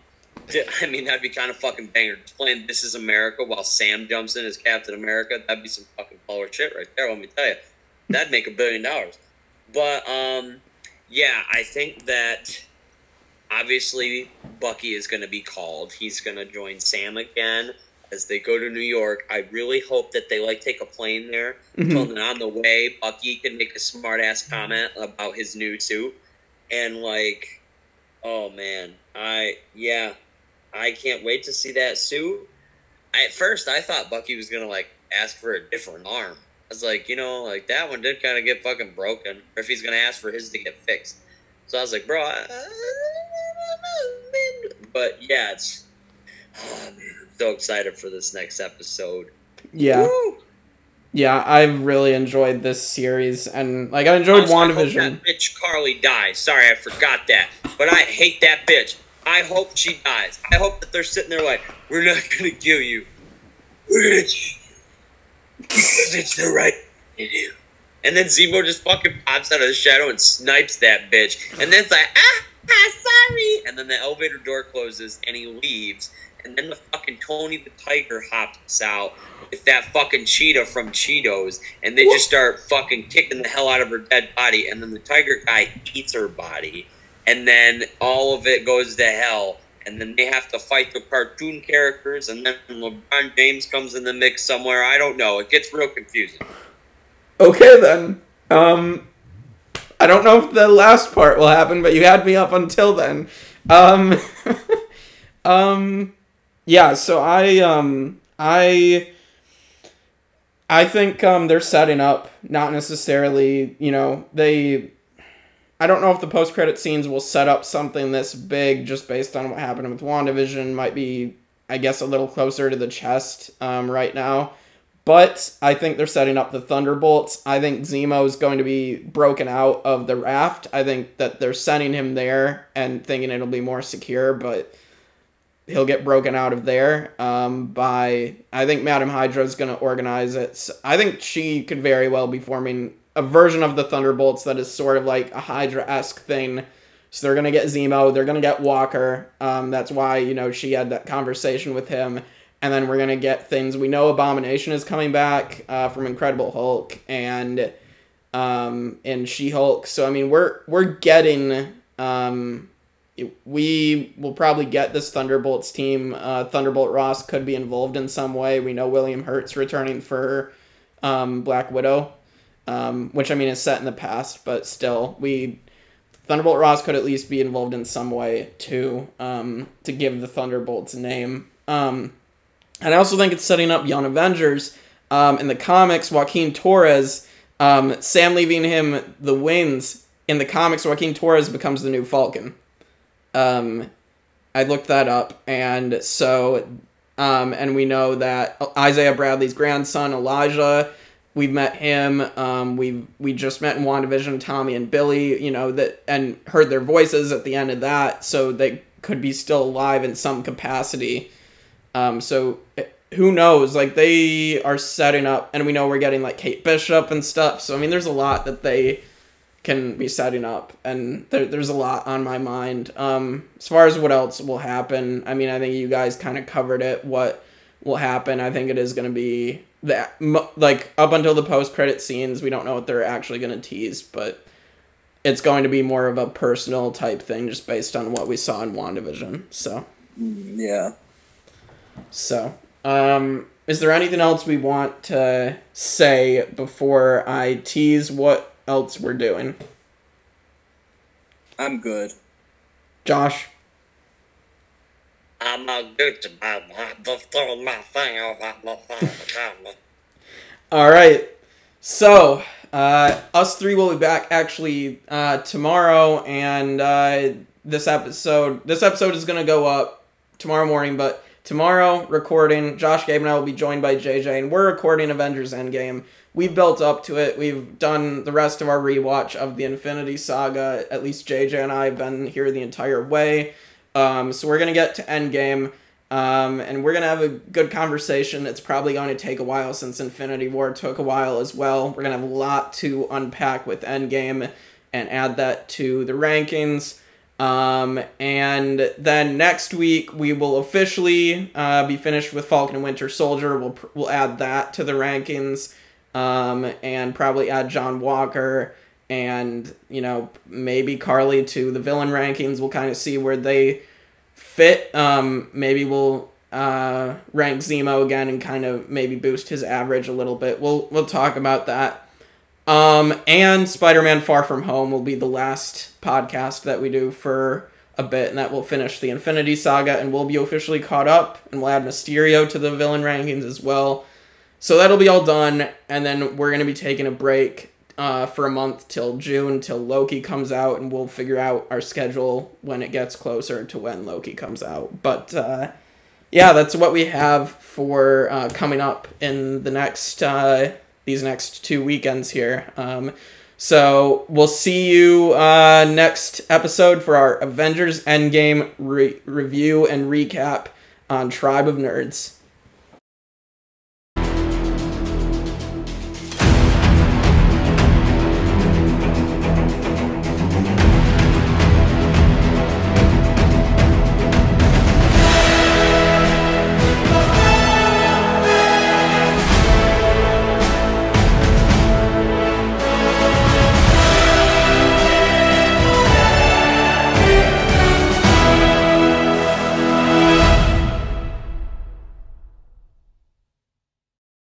Speaker 3: I mean, that'd be kind of fucking banger. Just playing This Is America while Sam jumps in as Captain America. That'd be some fucking baller shit right there, let me tell you. That'd make a billion dollars. But, um, yeah, I think that obviously Bucky is going to be called. He's going to join Sam again as they go to New York. I really hope that they like take a plane there. Mm-hmm. So on the way, Bucky can make a smart ass comment about his new suit. And like, oh man, I yeah, I can't wait to see that suit. at first, I thought Bucky was gonna like ask for a different arm I was like, you know, like that one did kind of get fucking broken. Or if he's gonna ask for his to get fixed. So I was like, bro, I, but yeah, it's oh, *sighs* man, so excited for this next episode.
Speaker 1: Yeah. Woo! Yeah, I've really enjoyed this series, and like I enjoyed also, WandaVision. I
Speaker 3: hope that bitch Karli dies. Sorry, I forgot that, but I hate that bitch. I hope she dies. I hope that they're sitting there like, we're not gonna kill you. We're gonna kill you. because it's the right thing to do. And then Zemo just fucking pops out of the shadow and snipes that bitch. And then it's like, ah, ah, sorry. And then the elevator door closes and he leaves. And then the fucking Tony the Tiger hops out with that fucking cheetah from Cheetos. And they just start fucking kicking the hell out of her dead body. And then the tiger guy eats her body. And then all of it goes to hell. And then they have to fight the cartoon characters. And then LeBron James comes in the mix somewhere. I don't know. It gets real confusing.
Speaker 1: Okay then. Um, I don't know if the last part will happen, but you had me up until then. Um, *laughs* um, yeah. So I um I I think um they're setting up, not necessarily. You know they. I don't know if the post credit scenes will set up something this big just based on what happened with WandaVision. Might be, I guess, a little closer to the chest um, right now. But I think they're setting up the Thunderbolts. I think Zemo is going to be broken out of the raft. I think that they're sending him there and thinking it'll be more secure, but he'll get broken out of there um, by. I think Madame Hydra is going to organize it. So I think she could very well be forming a version of the Thunderbolts that is sort of like a Hydra esque thing. So they're to get Zemo, they're to get Walker. Um, that's why, you know, she had that conversation with him and then we're gonna get things. We know Abomination is coming back uh, from Incredible Hulk and um, and She Hulk. So I mean, we're we're getting. Um, we will probably get this Thunderbolts team. Uh, Thunderbolt Ross could be involved in some way. We know William Hurt's returning for um, Black Widow, um, which I mean is set in the past, but still, we Thunderbolt Ross could at least be involved in some way too um, to give the Thunderbolts a name. Um, and I also think it's setting up Young Avengers. Um, in the comics, Joaquin Torres, um, Sam leaving him the wings. In the comics, Joaquin Torres becomes the new Falcon. Um, I looked that up, and so, and we know that Isaiah Bradley's grandson Elijah, we've met him. Um, we we just met in WandaVision Tommy and Billy, you know that, and heard their voices at the end of that, so they could be still alive in some capacity. Um, so eh, who knows? Like they are setting up, and we know we're getting like Kate Bishop and stuff. So I mean, there's a lot that they can be setting up, and there, there's a lot on my mind. Um, as far as what else will happen, I mean, I think you guys kind of covered it. What will happen? I think it is going to be that like up until the post credit scenes, we don't know what they're actually going to tease, but it's going to be more of a personal type thing, just based on what we saw in Wandavision. So
Speaker 2: yeah.
Speaker 1: So, um, is there anything else we want to say before I tease what else we're doing?
Speaker 2: I'm good.
Speaker 1: Josh?
Speaker 3: I'm not good about just doing my thing
Speaker 1: All right. So, uh, us three will be back actually uh, tomorrow, and uh, this episode this episode is gonna go up tomorrow morning, but Tomorrow, recording, Josh, Gabe, and I will be joined by JJ, and we're recording Avengers Endgame. We've built up to it. We've done the rest of our rewatch of the Infinity Saga. At least JJ and I have been here the entire way. Um, so we're to get to Endgame. Um, and we're to have a good conversation. It's probably going to take a while since Infinity War took a while as well. We're to have a lot to unpack with Endgame and add that to the rankings. Um, and then next week we will officially uh, be finished with Falcon and Winter Soldier. We'll we'll add that to the rankings, um, and probably add John Walker and you know maybe Karli to the villain rankings. We'll kind of see where they fit. Um, maybe we'll uh, rank Zemo again and kind of maybe boost his average a little bit. We'll we'll talk about that. Um, and Spider Man Far From Home will be the last podcast that we do for a bit, and that will finish the Infinity Saga, and we'll be officially caught up, and we'll add Mysterio to the villain rankings as well. So that'll be all done, and then we're to be taking a break uh, for a month till June, till Loki comes out, and we'll figure out our schedule when it gets closer to when Loki comes out. But uh, yeah, that's what we have for uh, coming up in the next uh, these next two weekends here. Um, so we'll see you uh, next episode for our Avengers Endgame re- review and recap on Tribe of Nerds.